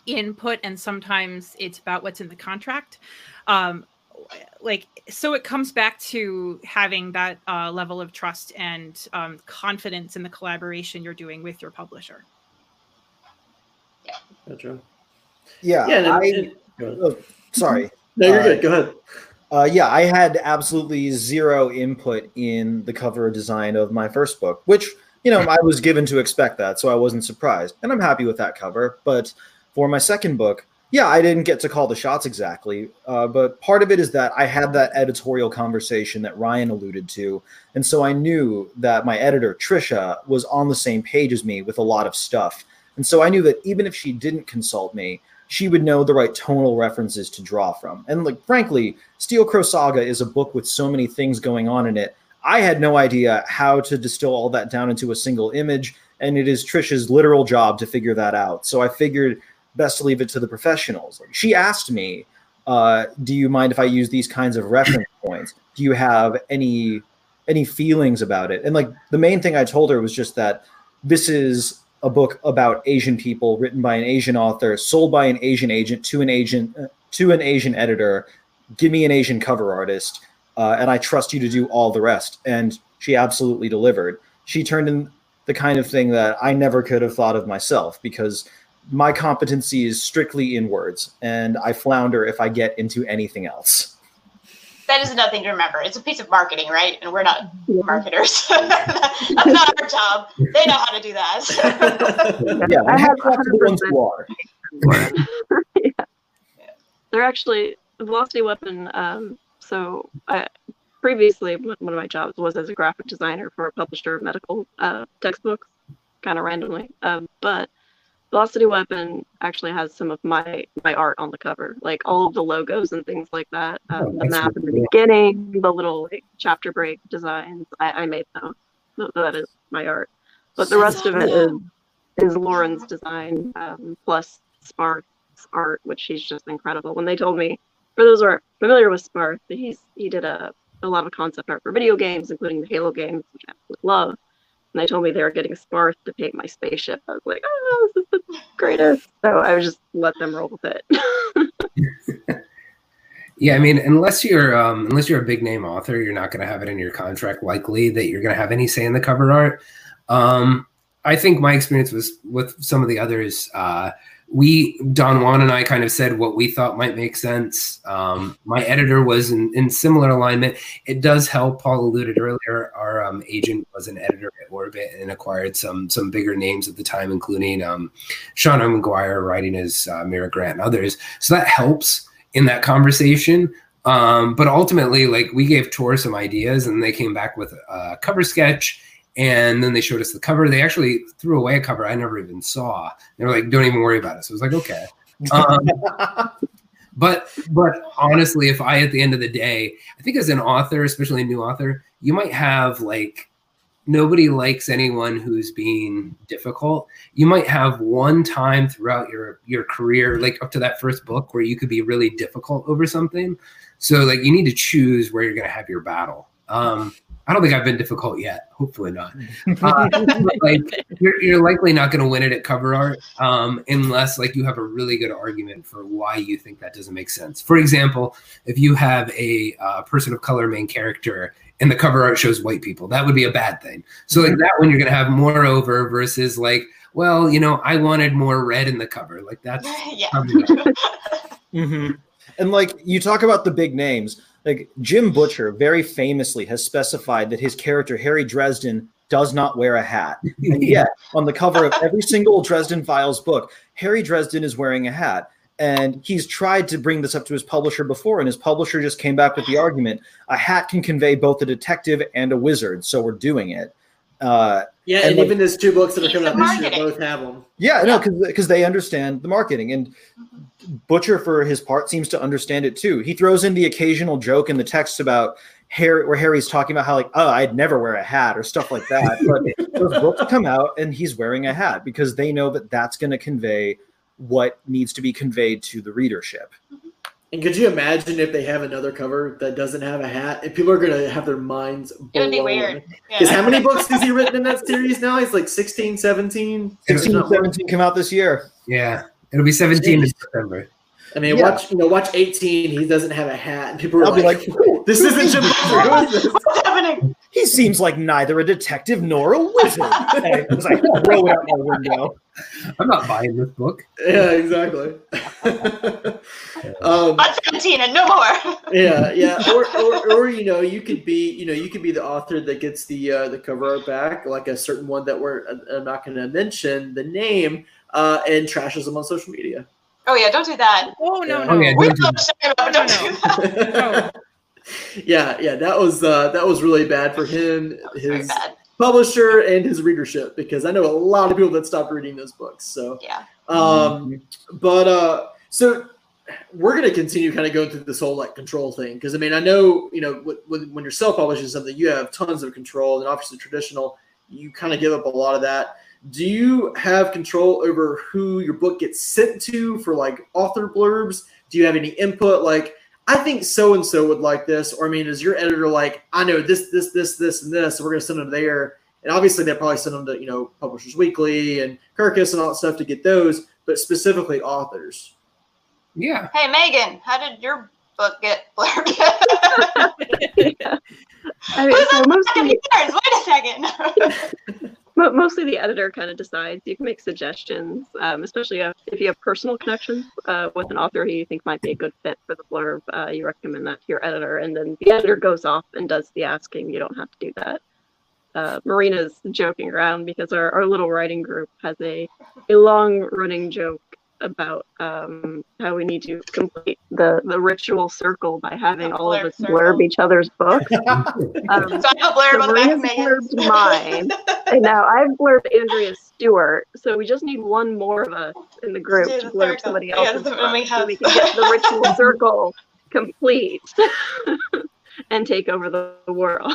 input, and sometimes it's about what's in the contract. Um, like, so it comes back to having that uh, level of trust and um, confidence in the collaboration you're doing with your publisher. Yeah. Gotcha. Yeah. Yeah. I, oh, sorry. No, you're uh, good. Go ahead. Uh, yeah, I had absolutely zero input in the cover design of my first book, which you know, I was given to expect that, so I wasn't surprised. And I'm happy with that cover. But for my second book, yeah, I didn't get to call the shots exactly. Uh, but part of it is that I had that editorial conversation that Ryan alluded to. And so I knew that my editor, Tricia, was on the same page as me with a lot of stuff. And so I knew that even if she didn't consult me, she would know the right tonal references to draw from. And like frankly, Steel Crow Saga is a book with so many things going on in it I had no idea how to distill all that down into a single image, and it is Tricia's literal job to figure that out. So I figured best to leave it to the professionals. Like she asked me, uh, "Do you mind if I use these kinds of reference points? Do you have any any feelings about it?" And like the main thing I told her was just that this is a book about Asian people, written by an Asian author, sold by an Asian agent to an agent uh, to an Asian editor. Give me an Asian cover artist uh, and I trust you to do all the rest. And she absolutely delivered. She turned in the kind of thing that I never could have thought of myself because my competency is strictly in words, and I flounder if I get into anything else. That is another thing to remember. It's a piece of marketing, right? And we're not marketers. That's not our job. They know how to do that. yeah, I have the ones who are. yeah. They're actually Velocity Weapon um, so I, previously one of my jobs was as a graphic designer for a publisher of medical uh, textbooks, kind of randomly. Um, but Velocity Weapon actually has some of my my art on the cover, like all of the logos and things like that. Um, Oh, the map excellent. at the beginning, the little like, chapter break designs. I, I made those. So that is my art. But the rest of it is is Lauren's design um, plus Sparth's art, which she's just incredible. When they told me, for those who aren't familiar with Sparth, he's he did a a lot of concept art for video games, including the Halo games, which I absolutely love. And they told me they were getting Sparth to paint my spaceship. I was like, oh, this is the greatest. So I would just let them roll with it. Yeah, I mean, unless you're um, unless you're a big name author, you're not going to have it in your contract likely that you're going to have any say in the cover art. Um, I think my experience was with some of the others. Uh, we DongWon and I kind of said what we thought might make sense. Um, my editor was in, in similar alignment. It does help. Paul alluded earlier. Our um, agent was an editor at Orbit and acquired some some bigger names at the time, including um, Seanan McGuire writing as uh, Mira Grant and others. So that helps in that conversation. Um, but ultimately, like we gave Tor some ideas, and they came back with a cover sketch, and then they showed us the cover. They actually threw away a cover I never even saw. They were like, "Don't even worry about it." So I was like, "Okay." Um, but but honestly, if I at the end of the day, I think as an author, especially a new author, you might have like nobody likes anyone who's being difficult. You might have one time throughout your your career, like up to that first book, where you could be really difficult over something. So like you need to choose where you're going to have your battle. Um, I don't think I've been difficult yet. Hopefully not. Uh, like you're, you're likely not going to win it at cover art um, unless like you have a really good argument for why you think that doesn't make sense. For example, if you have a uh, person of color main character and the cover art shows white people, that would be a bad thing. So like that one, you're going to have more over versus like, well, you know, I wanted more red in the cover. Like that's yeah. probably not. hmm And like you talk about the big names, like Jim Butcher very famously has specified that his character Harry Dresden does not wear a hat. And yet, on the cover of every single Dresden Files book, Harry Dresden is wearing a hat. And he's tried to bring this up to his publisher before, and his publisher just came back with the argument a hat can convey both a detective and a wizard, so we're doing it. Uh, Yeah, And and, like- even his two books that are coming out this year both have them. Yeah, no, because because they understand the marketing, and Butcher, for his part, seems to understand it too. He throws in the occasional joke in the text about Harry, where Harry's talking about how like, oh, I'd never wear a hat or stuff like that. But those books come out, and he's wearing a hat because they know that that's going to convey what needs to be conveyed to the readership. And could you imagine if they have another cover that doesn't have a hat? If people are going to have their minds blown. It would be blown. weird. Because Yeah. how many books has he written in that series now? He's like 16, 17. 16 17 come out this year. Yeah, It'll be 17 in September. I mean, Yeah. watch you know, watch 18. He doesn't have a hat, and people are I'll be like, like, "This isn't Jim Butcher. This?" What's happening? he seems like neither a detective nor a wizard. I was like, throw it out my window. I'm not buying this book. Yeah, exactly. um, I'm 17 and no more. yeah, yeah, or, or, or you know, you could be, you know, you could be the author that gets the uh, the cover art back, like a certain one that we're uh, I'm not going to mention the name, uh, and trashes them on social media. Oh yeah, don't do that. Oh no no. Oh, yeah, We don't do love showing up, don't do that. yeah, yeah, that was uh, that was really bad for him, That was very his publisher, and his readership because I know a lot of people that stopped reading those books. So, Yeah. um, but uh, so we're going to continue kind of going through this whole like control thing because I mean I know you know when, when when you're self publishing something you have tons of control and obviously traditional you kind of give up a lot of that. Do you have control over who your book gets sent to for like author blurbs? Do you have any input like? I think so and so would like this, or I mean, is your editor like, I know this, this, this, this, and this, so we're gonna send them there, and obviously they probably send them to you know Publishers Weekly and Kirkus and all that stuff to get those, but specifically authors. Yeah. Hey Megan, how did your book get blurbed? yeah. I mean, Who's so on mostly, yours? Wait a second. mo- mostly the editor kind of decides. You can make suggestions, um, especially if, if you have personal connections uh, with an author who you think might be a good fit for the blurb. Uh, you recommend that to your editor, and then the editor goes off and does the asking. You don't have to do that. Uh, Marina's joking around because our, our little writing group has a, a long running joke about um, how we need to complete the, the ritual circle by having all of blurb us circle. blurb each other's books. Um, So I have a blurb on the back of blurbed mine. and now I've blurbed Andrea Stewart, so we just need one more of us in the group do to the blurb circle. somebody Yeah, else's so book so we can get the ritual circle complete and take over the world.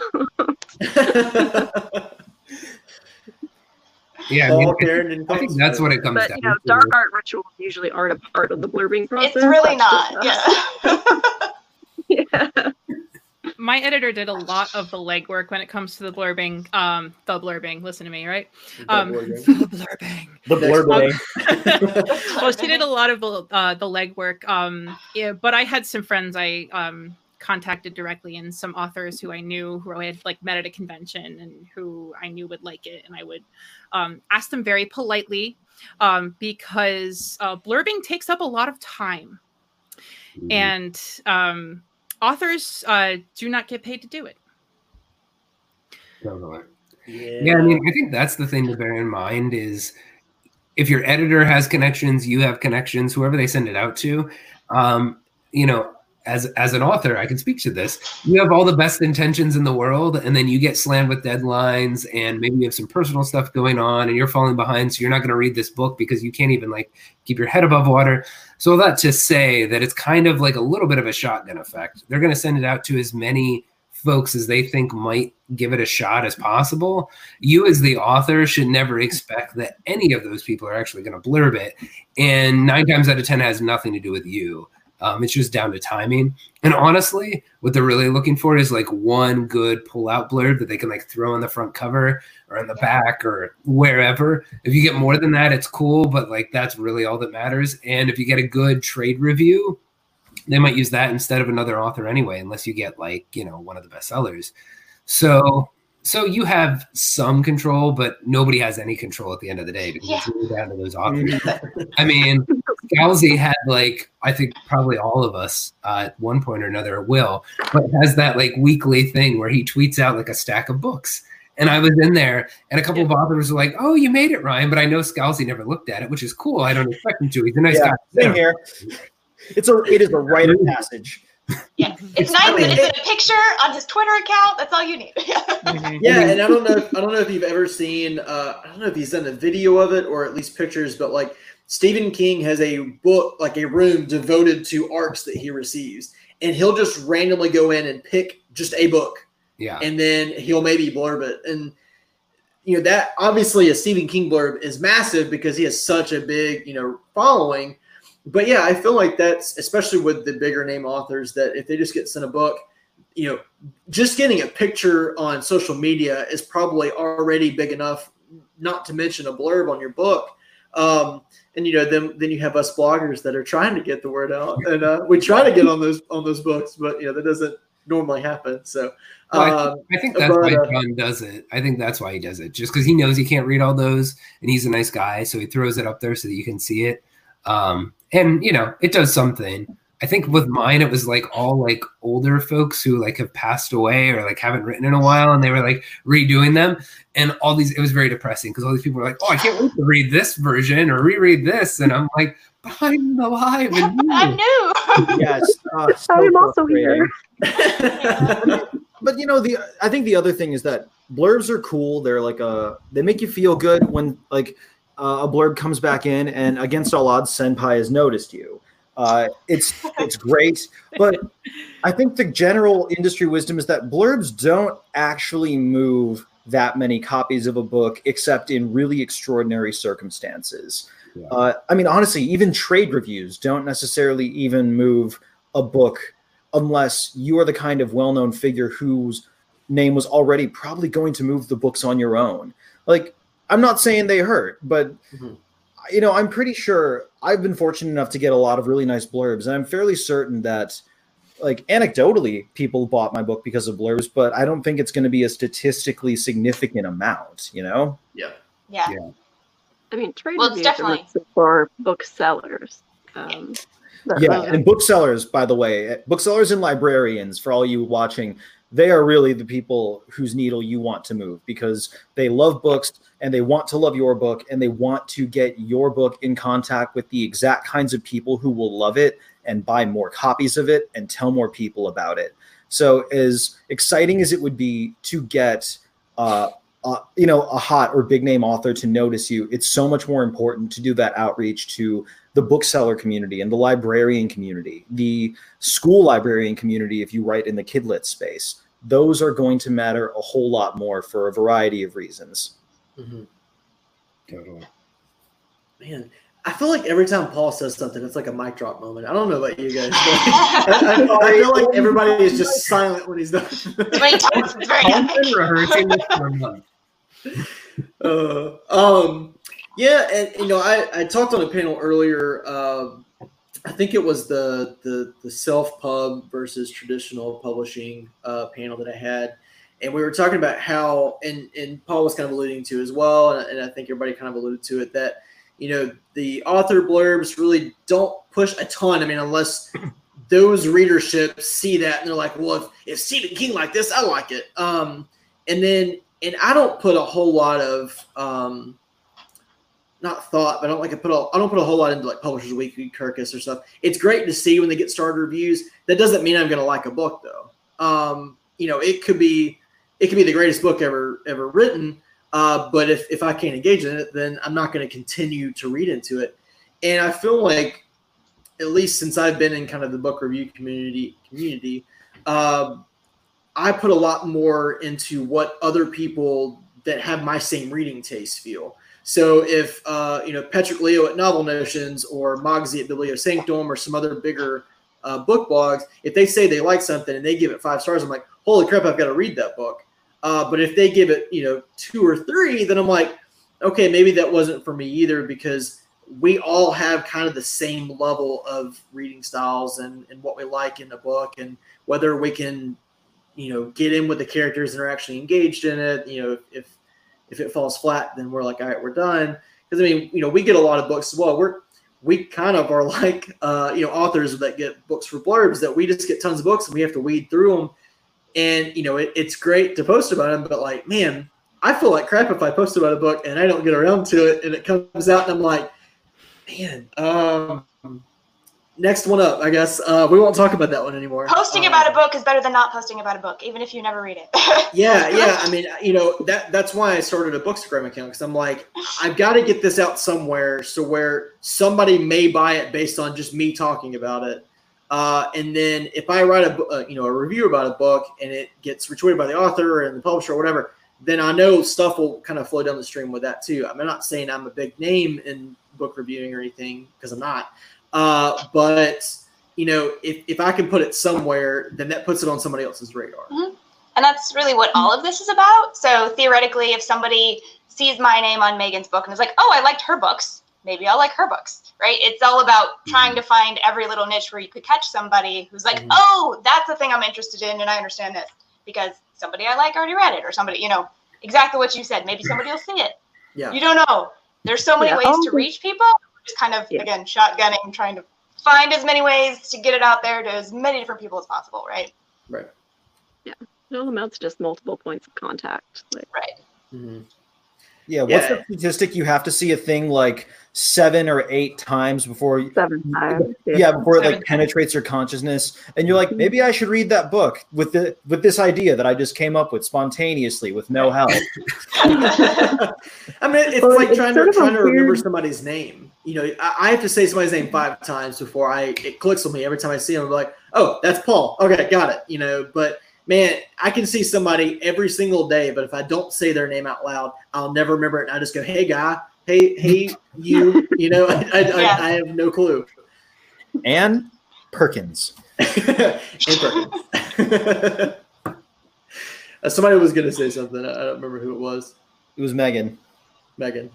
Yeah, I, mean, Paul, and I think that's what it comes But down you know, to. dark art rituals usually aren't a part of the blurbing process. It's really not. Yeah. yeah. My editor did a lot of the legwork when it comes to the blurbing. Um, the blurbing. Listen to me, right? Um, the blurbing. The blurbing. well, she did a lot of the uh, the legwork. Um, yeah, but I had some friends I um, contacted directly, and some authors who I knew who I had like met at a convention and who I knew would like it, and I would um, ask them very politely um, because uh, blurbing takes up a lot of time, Mm-hmm. and um, authors uh, do not get paid to do it. Totally. Yeah, I mean, I think that's the thing to bear in mind is if your editor has connections, you have connections, whoever they send it out to, um, you know, as as an author, I can speak to this. You have all the best intentions in the world, and then you get slammed with deadlines, and maybe you have some personal stuff going on, and you're falling behind, so you're not going to read this book because you can't even like keep your head above water. So all that to say that it's kind of like a little bit of a shotgun effect. They're going to send it out to as many folks as they think might give it a shot as possible. You, as the author, should never expect that any of those people are actually going to blurb it. And nine times out of 10 has nothing to do with you. Um, it's just down to timing. And honestly, what they're really looking for is like one good pull out blurb that they can like throw on the front cover or in the back or wherever. If you get more than that, it's cool, but like that's really all that matters. And if you get a good trade review, they might use that instead of another author anyway, unless you get like, you know, one of the best sellers. So so you have some control, but nobody has any control at the end of the day because it's really down to those authors. I mean, Scalzi had like I think probably all of us uh, at one point or another will, but has that like weekly thing where he tweets out like a stack of books. And I was in there, and a couple of authors were like, "Oh, you made it, Ryan," but I know Scalzi never looked at it, which is cool. I don't expect him to. He's a nice Yeah, guy. same here. It's a it is a rite of passage. Yeah. It's nice that it's in a picture on his Twitter account. That's all you need. Yeah, and I don't know. If, I don't know if you've ever seen. Uh, I don't know if he's done a video of it or at least pictures, but like Stephen King has a book, like a room devoted to arcs that he receives, and he'll just randomly go in and pick just a book, Yeah. and then he'll maybe blurb it. And you know that obviously a Stephen King blurb is massive because he has such a big you know following. But yeah, I feel like that's especially with the bigger name authors that if they just get sent a book, you know, just getting a picture on social media is probably already big enough, not to mention a blurb on your book. Um, and you know, then then you have us bloggers that are trying to get the word out, and uh, we try to get on those on those books, but you know that doesn't normally happen. So, Well, I, um, think, I think that's but, why uh, John does it. I think that's why he does it, just because he knows he can't read all those, and he's a nice guy, so he throws it up there so that you can see it. Um, and you know, it does something. I think with mine, it was like all like older folks who like have passed away or like haven't written in a while, and they were like redoing them, and all these. It was very depressing because all these people were like, "Oh, I can't wait to read this version or reread this," and I'm like, "But I'm alive and I'm new." new. Yes, uh, so I'm also here. But you know, the I think the other thing is that blurbs are cool. They're like a they make you feel good when like uh, a blurb comes back in, and against all odds, Senpai has noticed you. Uh, it's it's great, but I think the general industry wisdom is that blurbs don't actually move that many copies of a book, except in really extraordinary circumstances. Yeah. Uh, I mean, honestly, even trade reviews don't necessarily even move a book unless you are the kind of well-known figure whose name was already probably going to move the books on your own. Like, I'm not saying they hurt, but Mhm. You know, I'm pretty sure I've been fortunate enough to get a lot of really nice blurbs, and I'm fairly certain that, like, anecdotally, people bought my book because of blurbs, but I don't think it's going to be a statistically significant amount. You know? yeah. Yeah. I mean, trade Well, it's definitely- for booksellers. Um, but, Yeah, uh, and booksellers, by the way, booksellers and librarians, for all you watching, they are really the people whose needle you want to move because they love books and they want to love your book and they want to get your book in contact with the exact kinds of people who will love it and buy more copies of it and tell more people about it. So, as exciting as it would be to get, uh, uh, you know, a hot or big name author to notice you, it's so much more important to do that outreach to the bookseller community and the librarian community, the school librarian community, if you write in the kidlit space. Those are going to matter a whole lot more for a variety of reasons. Mhm. Totally. Man, I feel like every time Paul says something, it's like a mic drop moment. I don't know about you guys. But I, I- I feel like everybody is just silent when he's done. When he talks, it's very I've been rehearsing this for a month. uh, um, yeah, and you know, I, I talked on a panel earlier. Uh, I think it was the the the self pub versus traditional publishing uh, panel that I had, and we were talking about how, and and Paul was kind of alluding to as well, and, and I think everybody kind of alluded to it that you know the author blurbs really don't push a ton. I mean, unless those readerships see that and they're like, well, if, if Stephen King like this, I like it. Um, and then and I don't put a whole lot of um, not thought, but I don't like to put a I don't put a whole lot into like Publishers Weekly, Kirkus or stuff. It's great to see when they get started reviews. That doesn't mean I'm going to like a book though. Um, you know, it could be it could be the greatest book ever ever written. Uh, but if if I can't engage in it, then I'm not going to continue to read into it. And I feel like, at least since I've been in kind of the book review community community, um, I put a lot more into what other people that have my same reading taste feel. So if uh, you know Petrik Leo at Novel Notions or Mogsy at Biblio Sanctum or some other bigger uh, book blogs, if they say they like something and they give it five stars, I'm like, holy crap, I've got to read that book. Uh, but if they give it you know two or three, then I'm like, okay, maybe that wasn't for me either because we all have kind of the same level of reading styles and, and what we like in a book and whether we can you know get in with the characters and are actually engaged in it you know if, if it falls flat then we're like all right we're done. Because i mean you know we get a lot of books as well. We're we kind of are like uh, you know authors that get books for blurbs that we just get tons of books and we have to weed through them and you know it, it's great to post about them but like man i feel like crap if i post about a book and i don't get around to it and it comes out and i'm like man um next one up i guess. Uh, we won't talk about that one anymore. Posting Um, about a book is better than not posting about a book, even if you never read it. yeah yeah i mean you know that that's why i started a bookstagram account because i'm like i've got to get this out somewhere so where somebody may buy it based on just me talking about it. Uh, and then if i write a uh, you know a review about a book and it gets retweeted by the author and the publisher or whatever then i know stuff will kind of flow down the stream with that too. I'm not saying i'm a big name in book reviewing or anything because i'm not uh, but you know if, if i can put it somewhere then that puts it on somebody else's radar And that's really what all of this is about. So theoretically, if somebody sees my name on Megan's book and is like, oh, I liked her books, maybe I'll like her books, right? It's all about trying to find every little niche where you could catch somebody who's like, Mhm. oh, that's the thing I'm interested in and I understand this because somebody I like already read it or somebody, you know, exactly what you said. Maybe somebody will see it. yeah You don't know. There's so many Yeah. ways to Oh. reach people. Just kind of, Yeah. again, shotgunning, trying to find as many ways to get it out there to as many different people as possible, right? right Yeah. It all amounts to just multiple points of contact. Like, Right. Mhm. Yeah, what's Yeah. the statistic? You have to see a thing like seven or eight times before you, seven times. yeah, before it like Seven. penetrates your consciousness, and you're like, mm-hmm. maybe I should read that book with the with this idea that I just came up with spontaneously with no help. I mean, it's Well, like it's trying to trying to remember weird- somebody's name. You know, I, I have to say somebody's name five times before I it clicks with me. Every time I see them, I'm like, oh, that's Paul. Okay, got it. You know, but man, I can see somebody every single day, but if I don't say their name out loud, I'll never remember it. And I just go, hey, guy, hey, hey, you. You know, I, I, Yeah. I, I have no clue. Ann Perkins. And Perkins. Uh, somebody was gonna say something. I I don't remember who it was. It was Megan. Megan.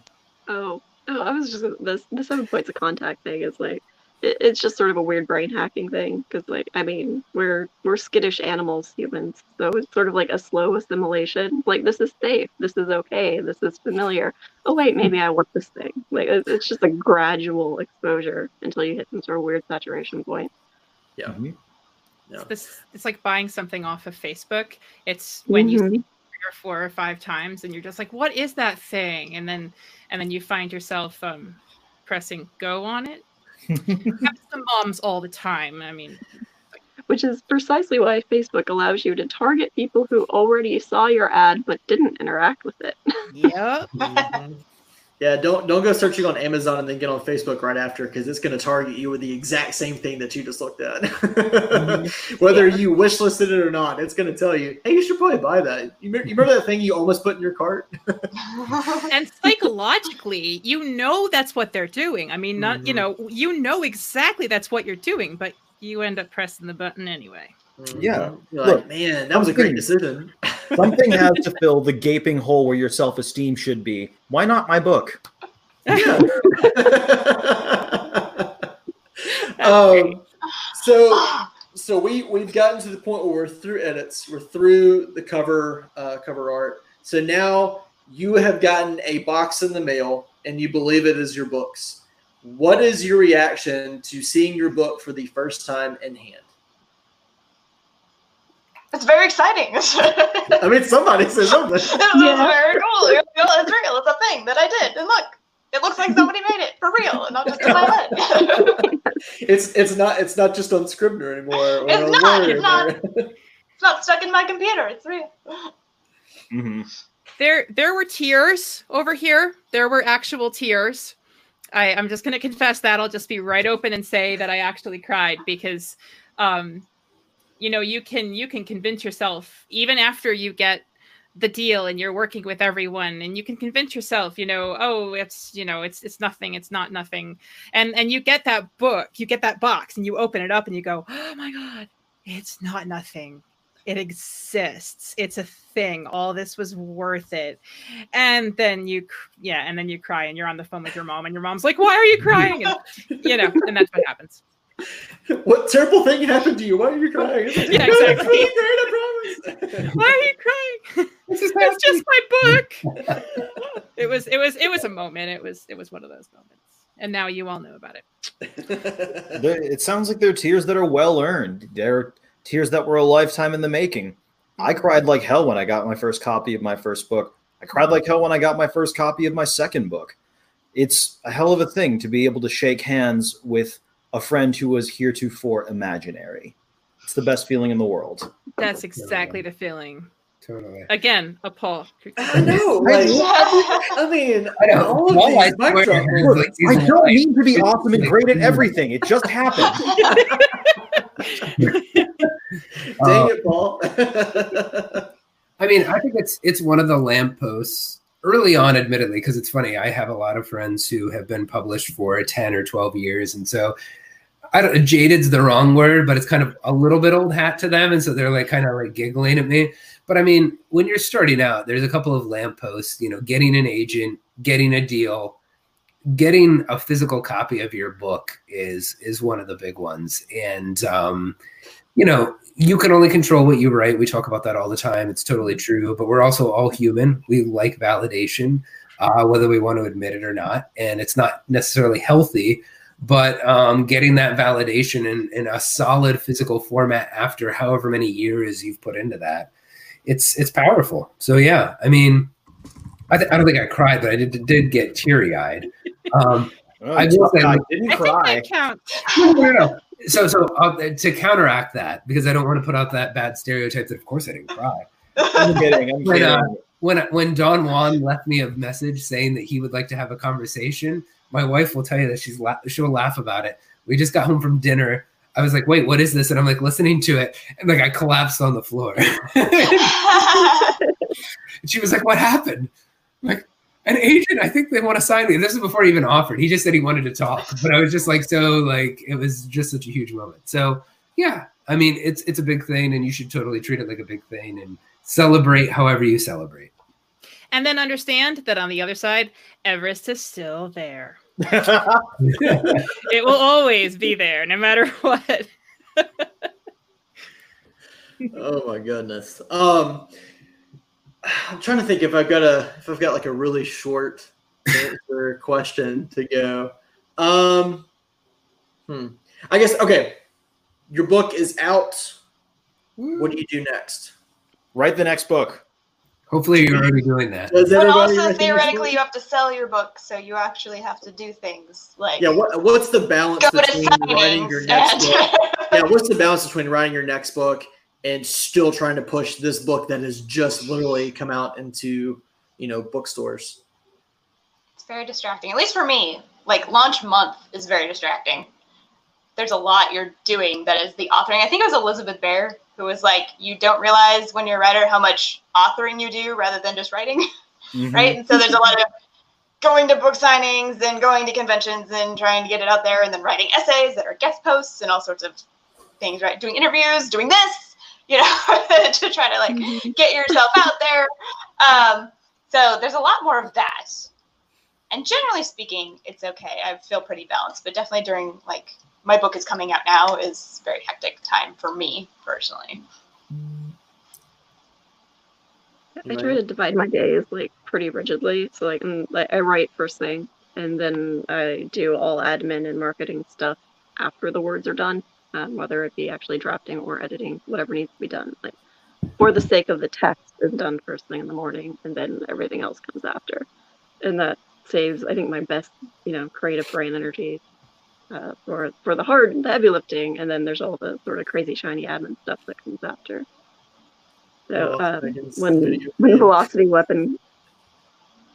Oh, oh, I was just the the seven points of contact thing is like it, it's just sort of a weird brain hacking thing because like I mean we're we're skittish animals humans so it's sort of like a slow assimilation like this is safe this is okay this is familiar oh wait maybe I want this thing like it's just a gradual exposure until you hit some sort of weird saturation point Yeah. Mhm. Yeah. This it's like buying something off of Facebook. It's when you Mhm. see it three or four or five times, and you're just like, "What is that thing?" And then and then you find yourself um, pressing go on it. Happens to moms all the time. I mean, Which is precisely why Facebook allows you to target people who already saw your ad but didn't interact with it. yep. Mhm. Yeah, don't don't go searching on Amazon and then get on Facebook right after because it's going to target you with the exact same thing that you just looked at. Whether Yeah. you wishlisted it or not, it's going to tell you, "Hey, you should probably buy that." You, me- you remember that thing you almost put in your cart? and psychologically you know that's what they're doing i mean not you Mhm. know you know exactly that's what you're doing but you end up pressing the button anyway Yeah. Mhm. You're Look, like, man, that was a great decision. Something has to fill the gaping hole where your self esteem should be. Why not my book? Yeah. Um, so so we we've gotten to the point where we're through edits we're through the cover uh, cover art so now you have gotten a box in the mail and you believe it is your books what is your reaction to seeing your book for the first time in hand It's very exciting. i mean somebody says something This is very cool. You know, It's real. It's a thing that I did. And look, it looks like somebody made it for real and not just in my head. it's it's not it's not just on Scrivener anymore or It's on not, it's not. or- it's not stuck in my computer. It's real. Mm-hmm. there there were tears over here there were actual tears I, i'm just going to confess that i'll just be right open and say that i actually cried because um you know you can you can convince yourself even after you get the deal and you're working with everyone and you can convince yourself you know oh it's you know it's it's nothing it's not nothing. And and you get that book you get that box and you open it up and you go oh my god it's not nothing. It exists. It's a thing. All this was worth it. And then you yeah and then you cry and you're on the phone with your mom and your mom's like why are you crying? And you know and that's what happens what terrible thing happened to you why are you crying Yeah, "No, it's exactly. really great, I promise." why are you crying it's just my book it was it was it was a moment it was it was one of those moments and now you all know about it It sounds like they're tears that are well earned. They're tears that were a lifetime in the making. I mm-hmm. cried like hell when I got my first copy of my first book. I cried like hell when I got my first copy of my second book. It's a hell of a thing to be able to shake hands with a friend who was heretofore imaginary. It's the best feeling in the world. that's exactly the feeling Totally. again a paul I know. Like, I mean, I know. all of All these I mic swear drop is, moments- like, these I don't like- mean to be awesome and great at everything. It just happened. Dang it, Paul. I mean, I think it's it's one of the lampposts early on, admittedly, because it's funny. I have a lot of friends who have been published for ten or twelve years, and so I don't. Jaded's the wrong word, but it's kind of a little bit old hat to them, and so they're like kind of like giggling at me. But I mean, when you're starting out, there's a couple of lampposts. You know, getting an agent, getting a deal, getting a physical copy of your book is is one of the big ones, and um, you know, you can only control what you write. We talk about that all the time. It's totally true, but we're also all human. We like validation, uh, whether we want to admit it or not. And it's not necessarily healthy, but um, getting that validation in, in a solid physical format after however many years you've put into that, it's it's powerful. So yeah, I mean, I, th- I don't think I cried, but I did did get teary eyed. Um, I will say, I didn't i think cry. that counts no, no, no. So, so uh, to counteract that, because I don't want to put out that bad stereotype that, of course, I didn't cry. I'm kidding. I'm When, kidding. uh, When when DongWon left me a message saying that he would like to have a conversation, my wife will tell you that she's la- she'll laugh about it. We just got home from dinner. I was like, "Wait, what is this?" And I'm like listening to it, and like I collapsed on the floor. and she was like, "What happened?" I'm like an agent, I think they want to sign me. This is before he even offered. He just said he wanted to talk, but I was just like, so like it was just such a huge moment. So yeah, I mean, it's it's a big thing, and you should totally treat it like a big thing and celebrate however you celebrate. and then understand that on the other side everest is still there it will always be there no matter what oh my goodness. Um, I'm trying to think if I've got a if I've got like a really short answer question to go. Um, hmm. I guess okay. Your book is out what do you do next? Write the next book. Hopefully, you're already doing that. Does But also write the next theoretically, you have to sell your book, so you actually have to do things like Yeah, what, what's the balance between writing your signings. next book? Yeah, what's the balance between writing your next book and still trying to push this book that has just literally come out into you know bookstores? it's very distracting. At least for me, like launch month is very distracting. There's a lot you're doing that is the authoring. I think it was Elizabeth Bear who was like, "You don't realize when you're a writer how much authoring you do rather than just writing." Mhm. right? And so there's a lot of going to book signings and going to conventions and trying to get it out there and then writing essays that are guest posts and all sorts of things, right? Doing interviews, doing this, you know, to try to like get yourself out there. Um, so there's a lot more of that. And generally speaking, it's okay. I feel pretty balanced, but definitely during like my book is coming out now is very hectic time for me personally. I try to divide my days like pretty rigidly. So like, I'm, like I write first thing, and then I do all admin and marketing stuff after the words are done, um, whether it be actually drafting or editing, whatever needs to be done. Like for the sake of the text is done first thing in the morning, and then everything else comes after, and that saves I think my best you know creative brain energy. Uh, for for the hard, the heavy lifting, and then there's all the sort of crazy shiny admin stuff that comes after. So um, when when. Velocity Weapon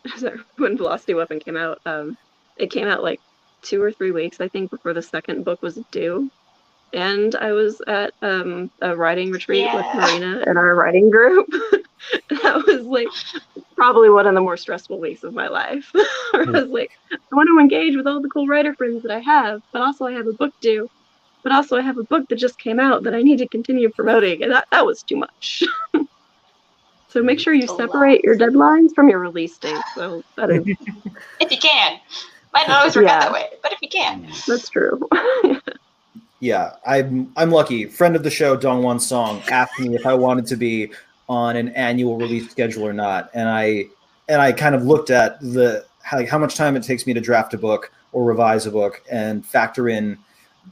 sorry, when Velocity Weapon came out, um, it came out like two or three weeks I think before the second book was due, and I was at um, a writing retreat with Marina and our writing group. that was like probably one of the more stressful weeks of my life. I hmm. was like, I want to engage with all the cool writer friends that I have, but also I have a book due. But also I have a book that just came out that I need to continue promoting, and that, that was too much. so make sure you separate your deadlines from your release date. So that is If you can. Might not always work out that way, but if you can. that's true. Yeah, I'm I'm lucky. Friend of the show, DongWon Song, asked me if I wanted to be on an annual release schedule or not, and I and I kind of looked at the how, like how much time it takes me to draft a book or revise a book and factor in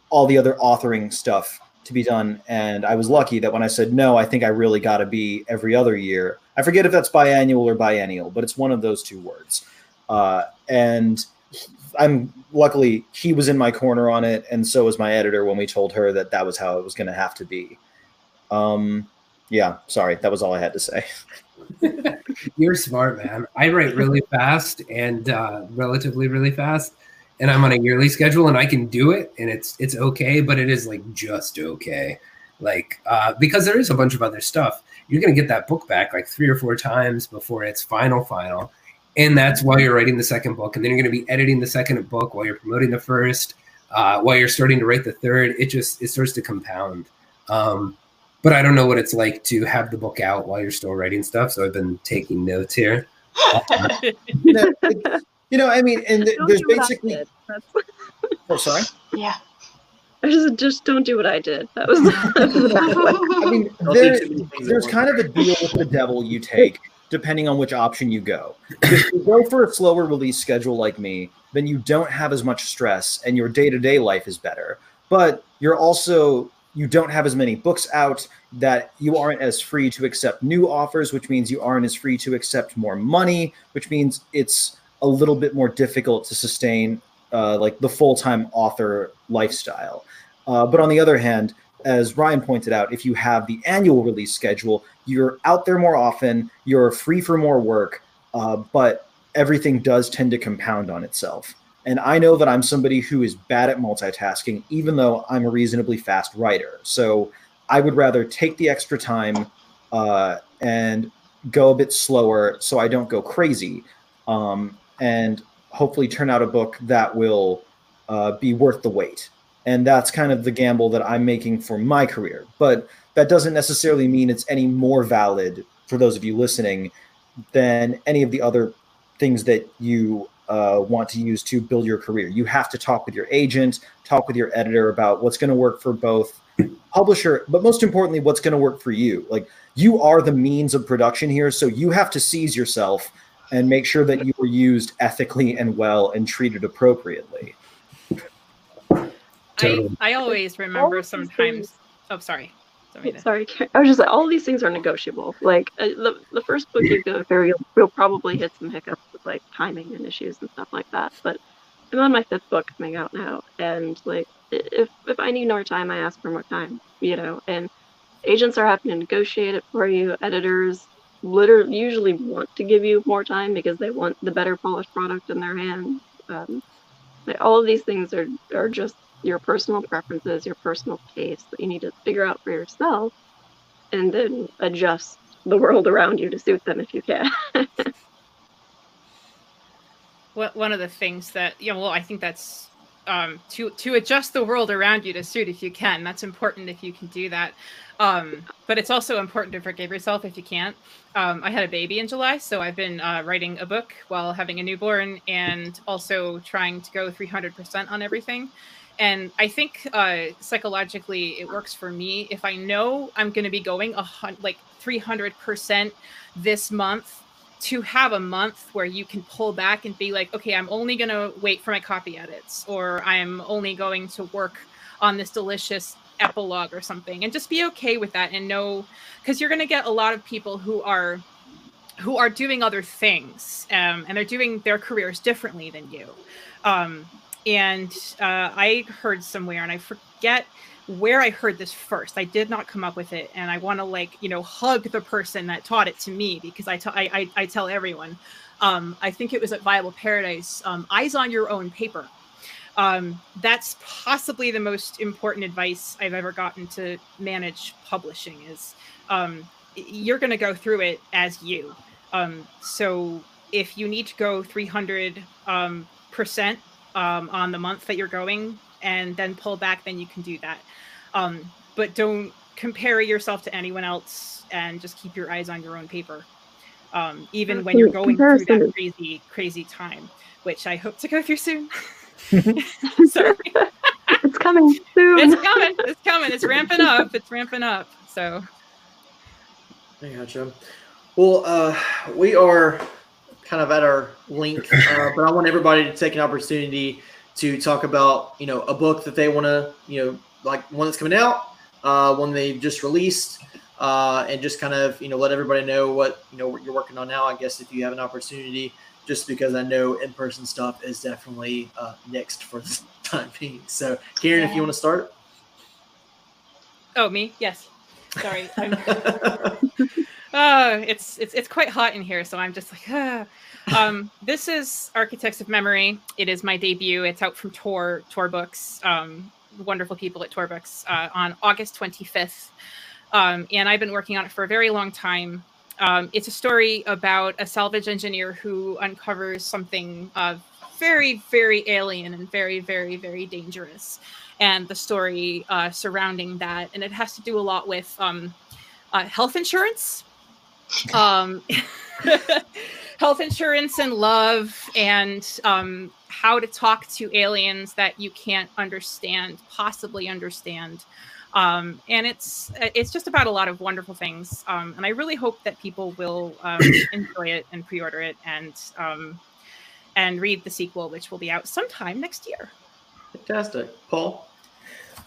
all the other authoring stuff to be done. And I was lucky that when I said no, I think I really got to be every other year. I forget if that's biannual or biennial, but it's one of those two words. Uh, and I'm luckily he was in my corner on it, and so was my editor when we told her that that was how it was going to have to be. Um, yeah, sorry, that was all I had to say. You're smart, man. I write really fast and uh, relatively really fast, and I'm on a yearly schedule, and I can do it, and it's it's okay, but it is like just okay, like uh, because there is a bunch of other stuff. You're gonna get that book back like three or four times before it's final final, and that's while you're writing the second book, and then you're gonna be editing the second book while you're promoting the first, uh, while you're starting to write the third. It just it starts to compound. Um, but I don't know what it's like to have the book out while you're still writing stuff. So I've been taking notes here. you, know, it- you know, I mean, and th- there's do what I basically. Oh, sorry. Yeah. I just just don't do what I did. That was. That was I mean, there, do too many things at there's kind of a deal with the devil you take depending on which option you go. If you go for a slower release schedule like me, then you don't have as much stress and your day to day life is better. But you're also you don't have as many books out that you aren't as free to accept new offers, which means you aren't as free to accept more money, which means it's a little bit more difficult to sustain uh, like the full time author lifestyle. Uh, but on the other hand, as Ryan pointed out, if you have the annual release schedule, you're out there more often, you're free for more work, uh, but everything does tend to compound on itself. And I know that I'm somebody who is bad at multitasking, even though I'm a reasonably fast writer. So I would rather take the extra time uh, and go a bit slower so I don't go crazy um, and hopefully turn out a book that will uh, be worth the wait. And that's kind of the gamble that I'm making for my career. But that doesn't necessarily mean it's any more valid for those of you listening than any of the other things that you uh, want to use to build your career. You have to talk with your agent, talk with your editor about what's going to work for both publisher, but most importantly, what's going to work for you. Like you are the means of production here, so you have to seize yourself and make sure that you are used ethically and well and treated appropriately. I, I always remember sometimes. things- Oh, sorry. To- Sorry, I was just like, all these things are negotiable. Like uh, the the first book you go through, you'll, you'll probably hit some hiccups with like timing and issues and stuff like that. But I'm on my fifth book coming out now, and like if if I need more time, I ask for more time. You know, and agents are happy to negotiate it for you. Editors literally usually want to give you more time because they want the better polished product in their hands. Um, like, all of these things are are just your personal preferences, your personal taste that you need to figure out for yourself, and then adjust the world around you to suit them if you can. One of the things that yeah, well, I think that's um, to to adjust the world around you to suit if you can. That's important if you can do that. Um, but it's also important to forgive yourself if you can't. Um, I had a baby in July, so I've been uh, writing a book while having a newborn and also trying to go 300% on everything. And I think uh, psychologically it works for me if I know I'm going to be going a like 300% this month to have a month where you can pull back and be like, okay, I'm only going to wait for my copy edits, or I'm only going to work on this delicious epilogue or something, and just be okay with that and know because you're going to get a lot of people who are who are doing other things um, and they're doing their careers differently than you. Um, and uh, I heard somewhere, and I forget where I heard this first. I did not come up with it, and I want to like you know hug the person that taught it to me because I, t- I, I, I tell everyone. Um, I think it was at Viable Paradise. Um, eyes on your own paper. Um, that's possibly the most important advice I've ever gotten to manage publishing. Is um, you're going to go through it as you. Um, so if you need to go 300 um, percent um, on the month that you're going and then pull back, then you can do that. Um, but don't compare yourself to anyone else and just keep your eyes on your own paper. Um, even when you're going through that crazy, crazy time, which I hope to go through soon. Sorry, it's coming soon. it's coming. It's coming. It's ramping up. It's ramping up. So I gotcha. Well, uh, we are kind of at our length, uh, but I want everybody to take an opportunity to talk about, you know, a book that they want to, you know, like one that's coming out, uh, one they've just released, uh, and just kind of, you know, let everybody know what, you know, what you're working on now. I guess if you have an opportunity, just because I know in-person stuff is definitely uh, next for the time being. So, Karen, if you want to start. Oh, me? Yes. Sorry. Oh, it's it's it's quite hot in here, so I'm just like. Um, this is Architects of Memory. It is my debut. It's out from Tor Tor Books. Um, wonderful people at Tor Books uh, on August 25th, um, and I've been working on it for a very long time. Um, it's a story about a salvage engineer who uncovers something uh, very, very alien and very, very, very dangerous and the story uh, surrounding that. And it has to do a lot with um, uh, health insurance, um, health insurance and love, and um, how to talk to aliens that you can't understand, possibly understand. Um, and it's it's just about a lot of wonderful things, um, and I really hope that people will um, enjoy it and pre-order it and um, and read the sequel, which will be out sometime next year. Fantastic. Paul?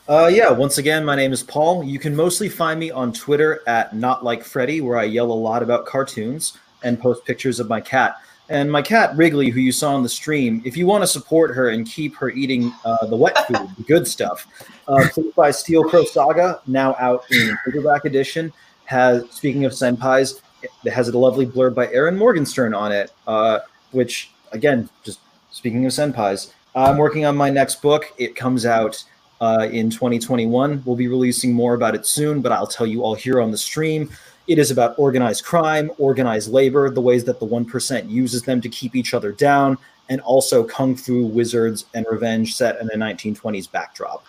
Uh, yeah, once again, my name is Paul. You can mostly find me on Twitter at Not Like Freddy, where I yell a lot about cartoons and post pictures of my cat. And my cat, Wrigley, who you saw on the stream, if you want to support her and keep her eating uh, the wet food, the good stuff, uh, please buy Steel Crow Saga, now out in paperback edition. Has Speaking of senpais, it has a lovely blurb by Erin Morgenstern on it, uh, which, again, just speaking of senpais, I'm working on my next book. It comes out uh, in 2021. We'll be releasing more about it soon, but I'll tell you all here on the stream. It is about organized crime, organized labor, the ways that the 1% uses them to keep each other down, and also kung fu, wizards, and revenge set in a 1920s backdrop.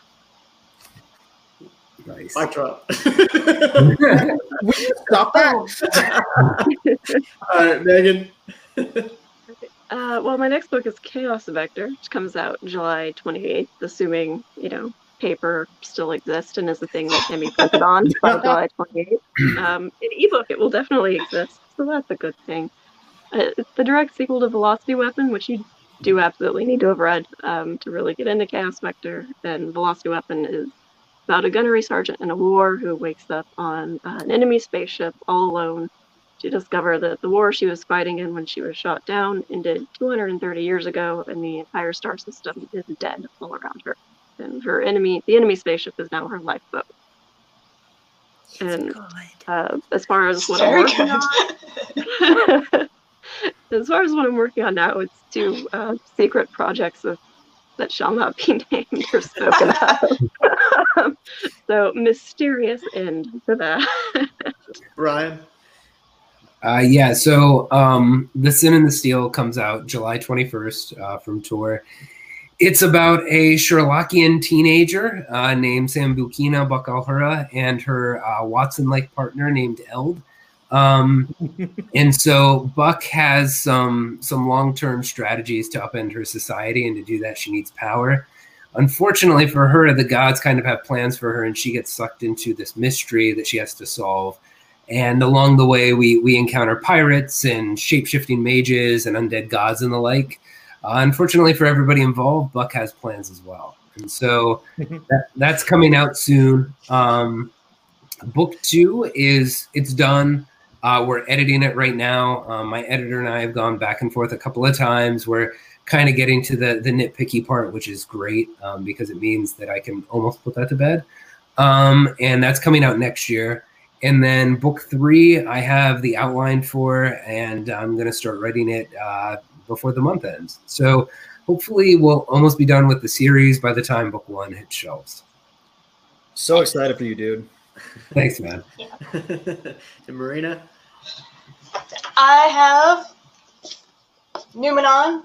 Nice. Mic drop. Stop that! All right, Megan. Uh, well, my next book is Chaos Vector, which comes out July 28th, assuming, you know, paper still exists and is a thing that can be printed on by July 28th. Um, in ebook, it will definitely exist, so that's a good thing. Uh, it's the direct sequel to Velocity Weapon, which you do absolutely need to have read um, to really get into Chaos Vector, and Velocity Weapon is about a gunnery sergeant in a war who wakes up on uh, an enemy spaceship all alone to discover that the war she was fighting in when she was shot down ended 230 years ago, and the entire star system is dead all around her. And her enemy, the enemy spaceship, is now her lifeboat. And uh, as far as what I'm working good. on, as far as what I'm working on now, it's two uh, secret projects of, that shall not be named or spoken of. so mysterious end to that. Ryan. Uh, yeah, so um, The Sin in the Steel comes out July 21st uh, from Tor. It's about a Sherlockian teenager uh, named Sambukina Bakalhura and her uh, Watson like partner named Eld. Um, and so Buck has some some long term strategies to upend her society, and to do that, she needs power. Unfortunately for her, the gods kind of have plans for her, and she gets sucked into this mystery that she has to solve. And along the way, we we encounter pirates and shape shifting mages and undead gods and the like. Uh, unfortunately for everybody involved, Buck has plans as well, and so that, that's coming out soon. Um, book two is it's done. Uh, we're editing it right now. Um, my editor and I have gone back and forth a couple of times. We're kind of getting to the the nitpicky part, which is great um, because it means that I can almost put that to bed. Um, and that's coming out next year. And then book three, I have the outline for, and I'm going to start writing it uh, before the month ends. So hopefully, we'll almost be done with the series by the time book one hits shelves. So excited for you, dude. Thanks, man. and Marina. I have Noumenon.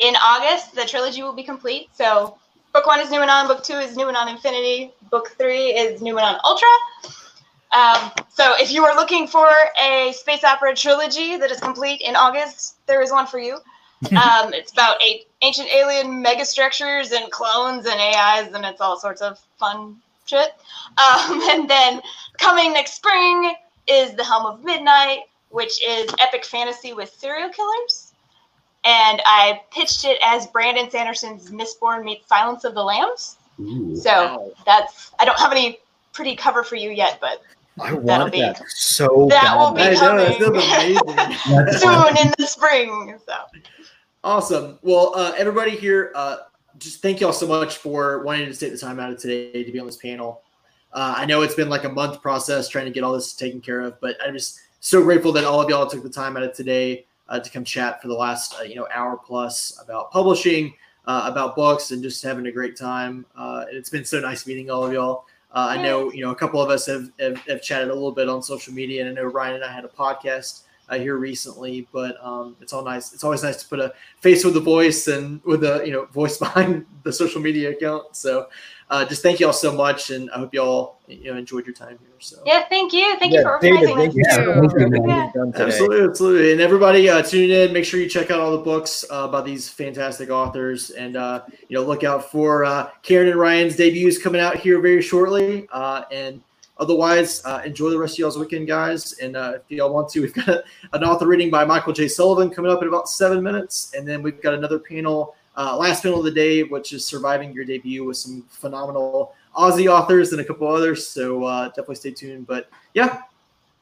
In August, the trilogy will be complete. So, book one is Noumenon, book two is Noumenon Infinity, book three is Noumenon Ultra. Um, so, if you are looking for a space opera trilogy that is complete in August, there is one for you. um, it's about ancient alien megastructures and clones and AIs, and it's all sorts of fun shit. Um, and then coming next spring is The Helm of Midnight, which is epic fantasy with serial killers. And I pitched it as Brandon Sanderson's Mistborn meets Silence of the Lambs. Ooh. So that's I don't have any pretty cover for you yet, but I want be- that so that will be. I coming. sounds amazing. That's fun. soon in the spring. So Awesome. Well, uh, everybody here, uh, just thank you all so much for wanting to take the time out of today to be on this panel. Uh, I know it's been like a month process trying to get all this taken care of, but I'm just so grateful that all of y'all took the time out of today uh, to come chat for the last uh, you know hour plus about publishing, uh, about books, and just having a great time. Uh, and it's been so nice meeting all of y'all. Uh, I know you know a couple of us have, have have chatted a little bit on social media, and I know Ryan and I had a podcast uh, here recently, but um, it's all nice. It's always nice to put a face with a voice and with a you know voice behind the social media account. So uh, just thank you all so much, and I hope you all you know enjoyed your time here. So yeah, thank you, thank Yeah, you for David, organizing thank you this. Yeah, thank you, everything man. you've done today. absolutely, absolutely, and everybody uh, tune in. Make sure you check out all the books uh, by these fantastic authors, and uh, you know look out for uh, Karen and Ryan's debuts coming out here very shortly. Uh, and otherwise, uh, enjoy the rest of y'all's weekend, guys. And uh, if y'all want to, we've got an author reading by Michael J. Sullivan coming up in about seven minutes, and then we've got another panel, uh, last panel of the day, which is surviving your debut with some phenomenal Aussie authors and a couple others. So uh, definitely stay tuned. But yeah,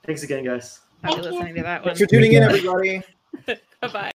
thanks again, guys. I'll Thank you. listening to that one. Thanks for tuning in, everybody. Bye bye.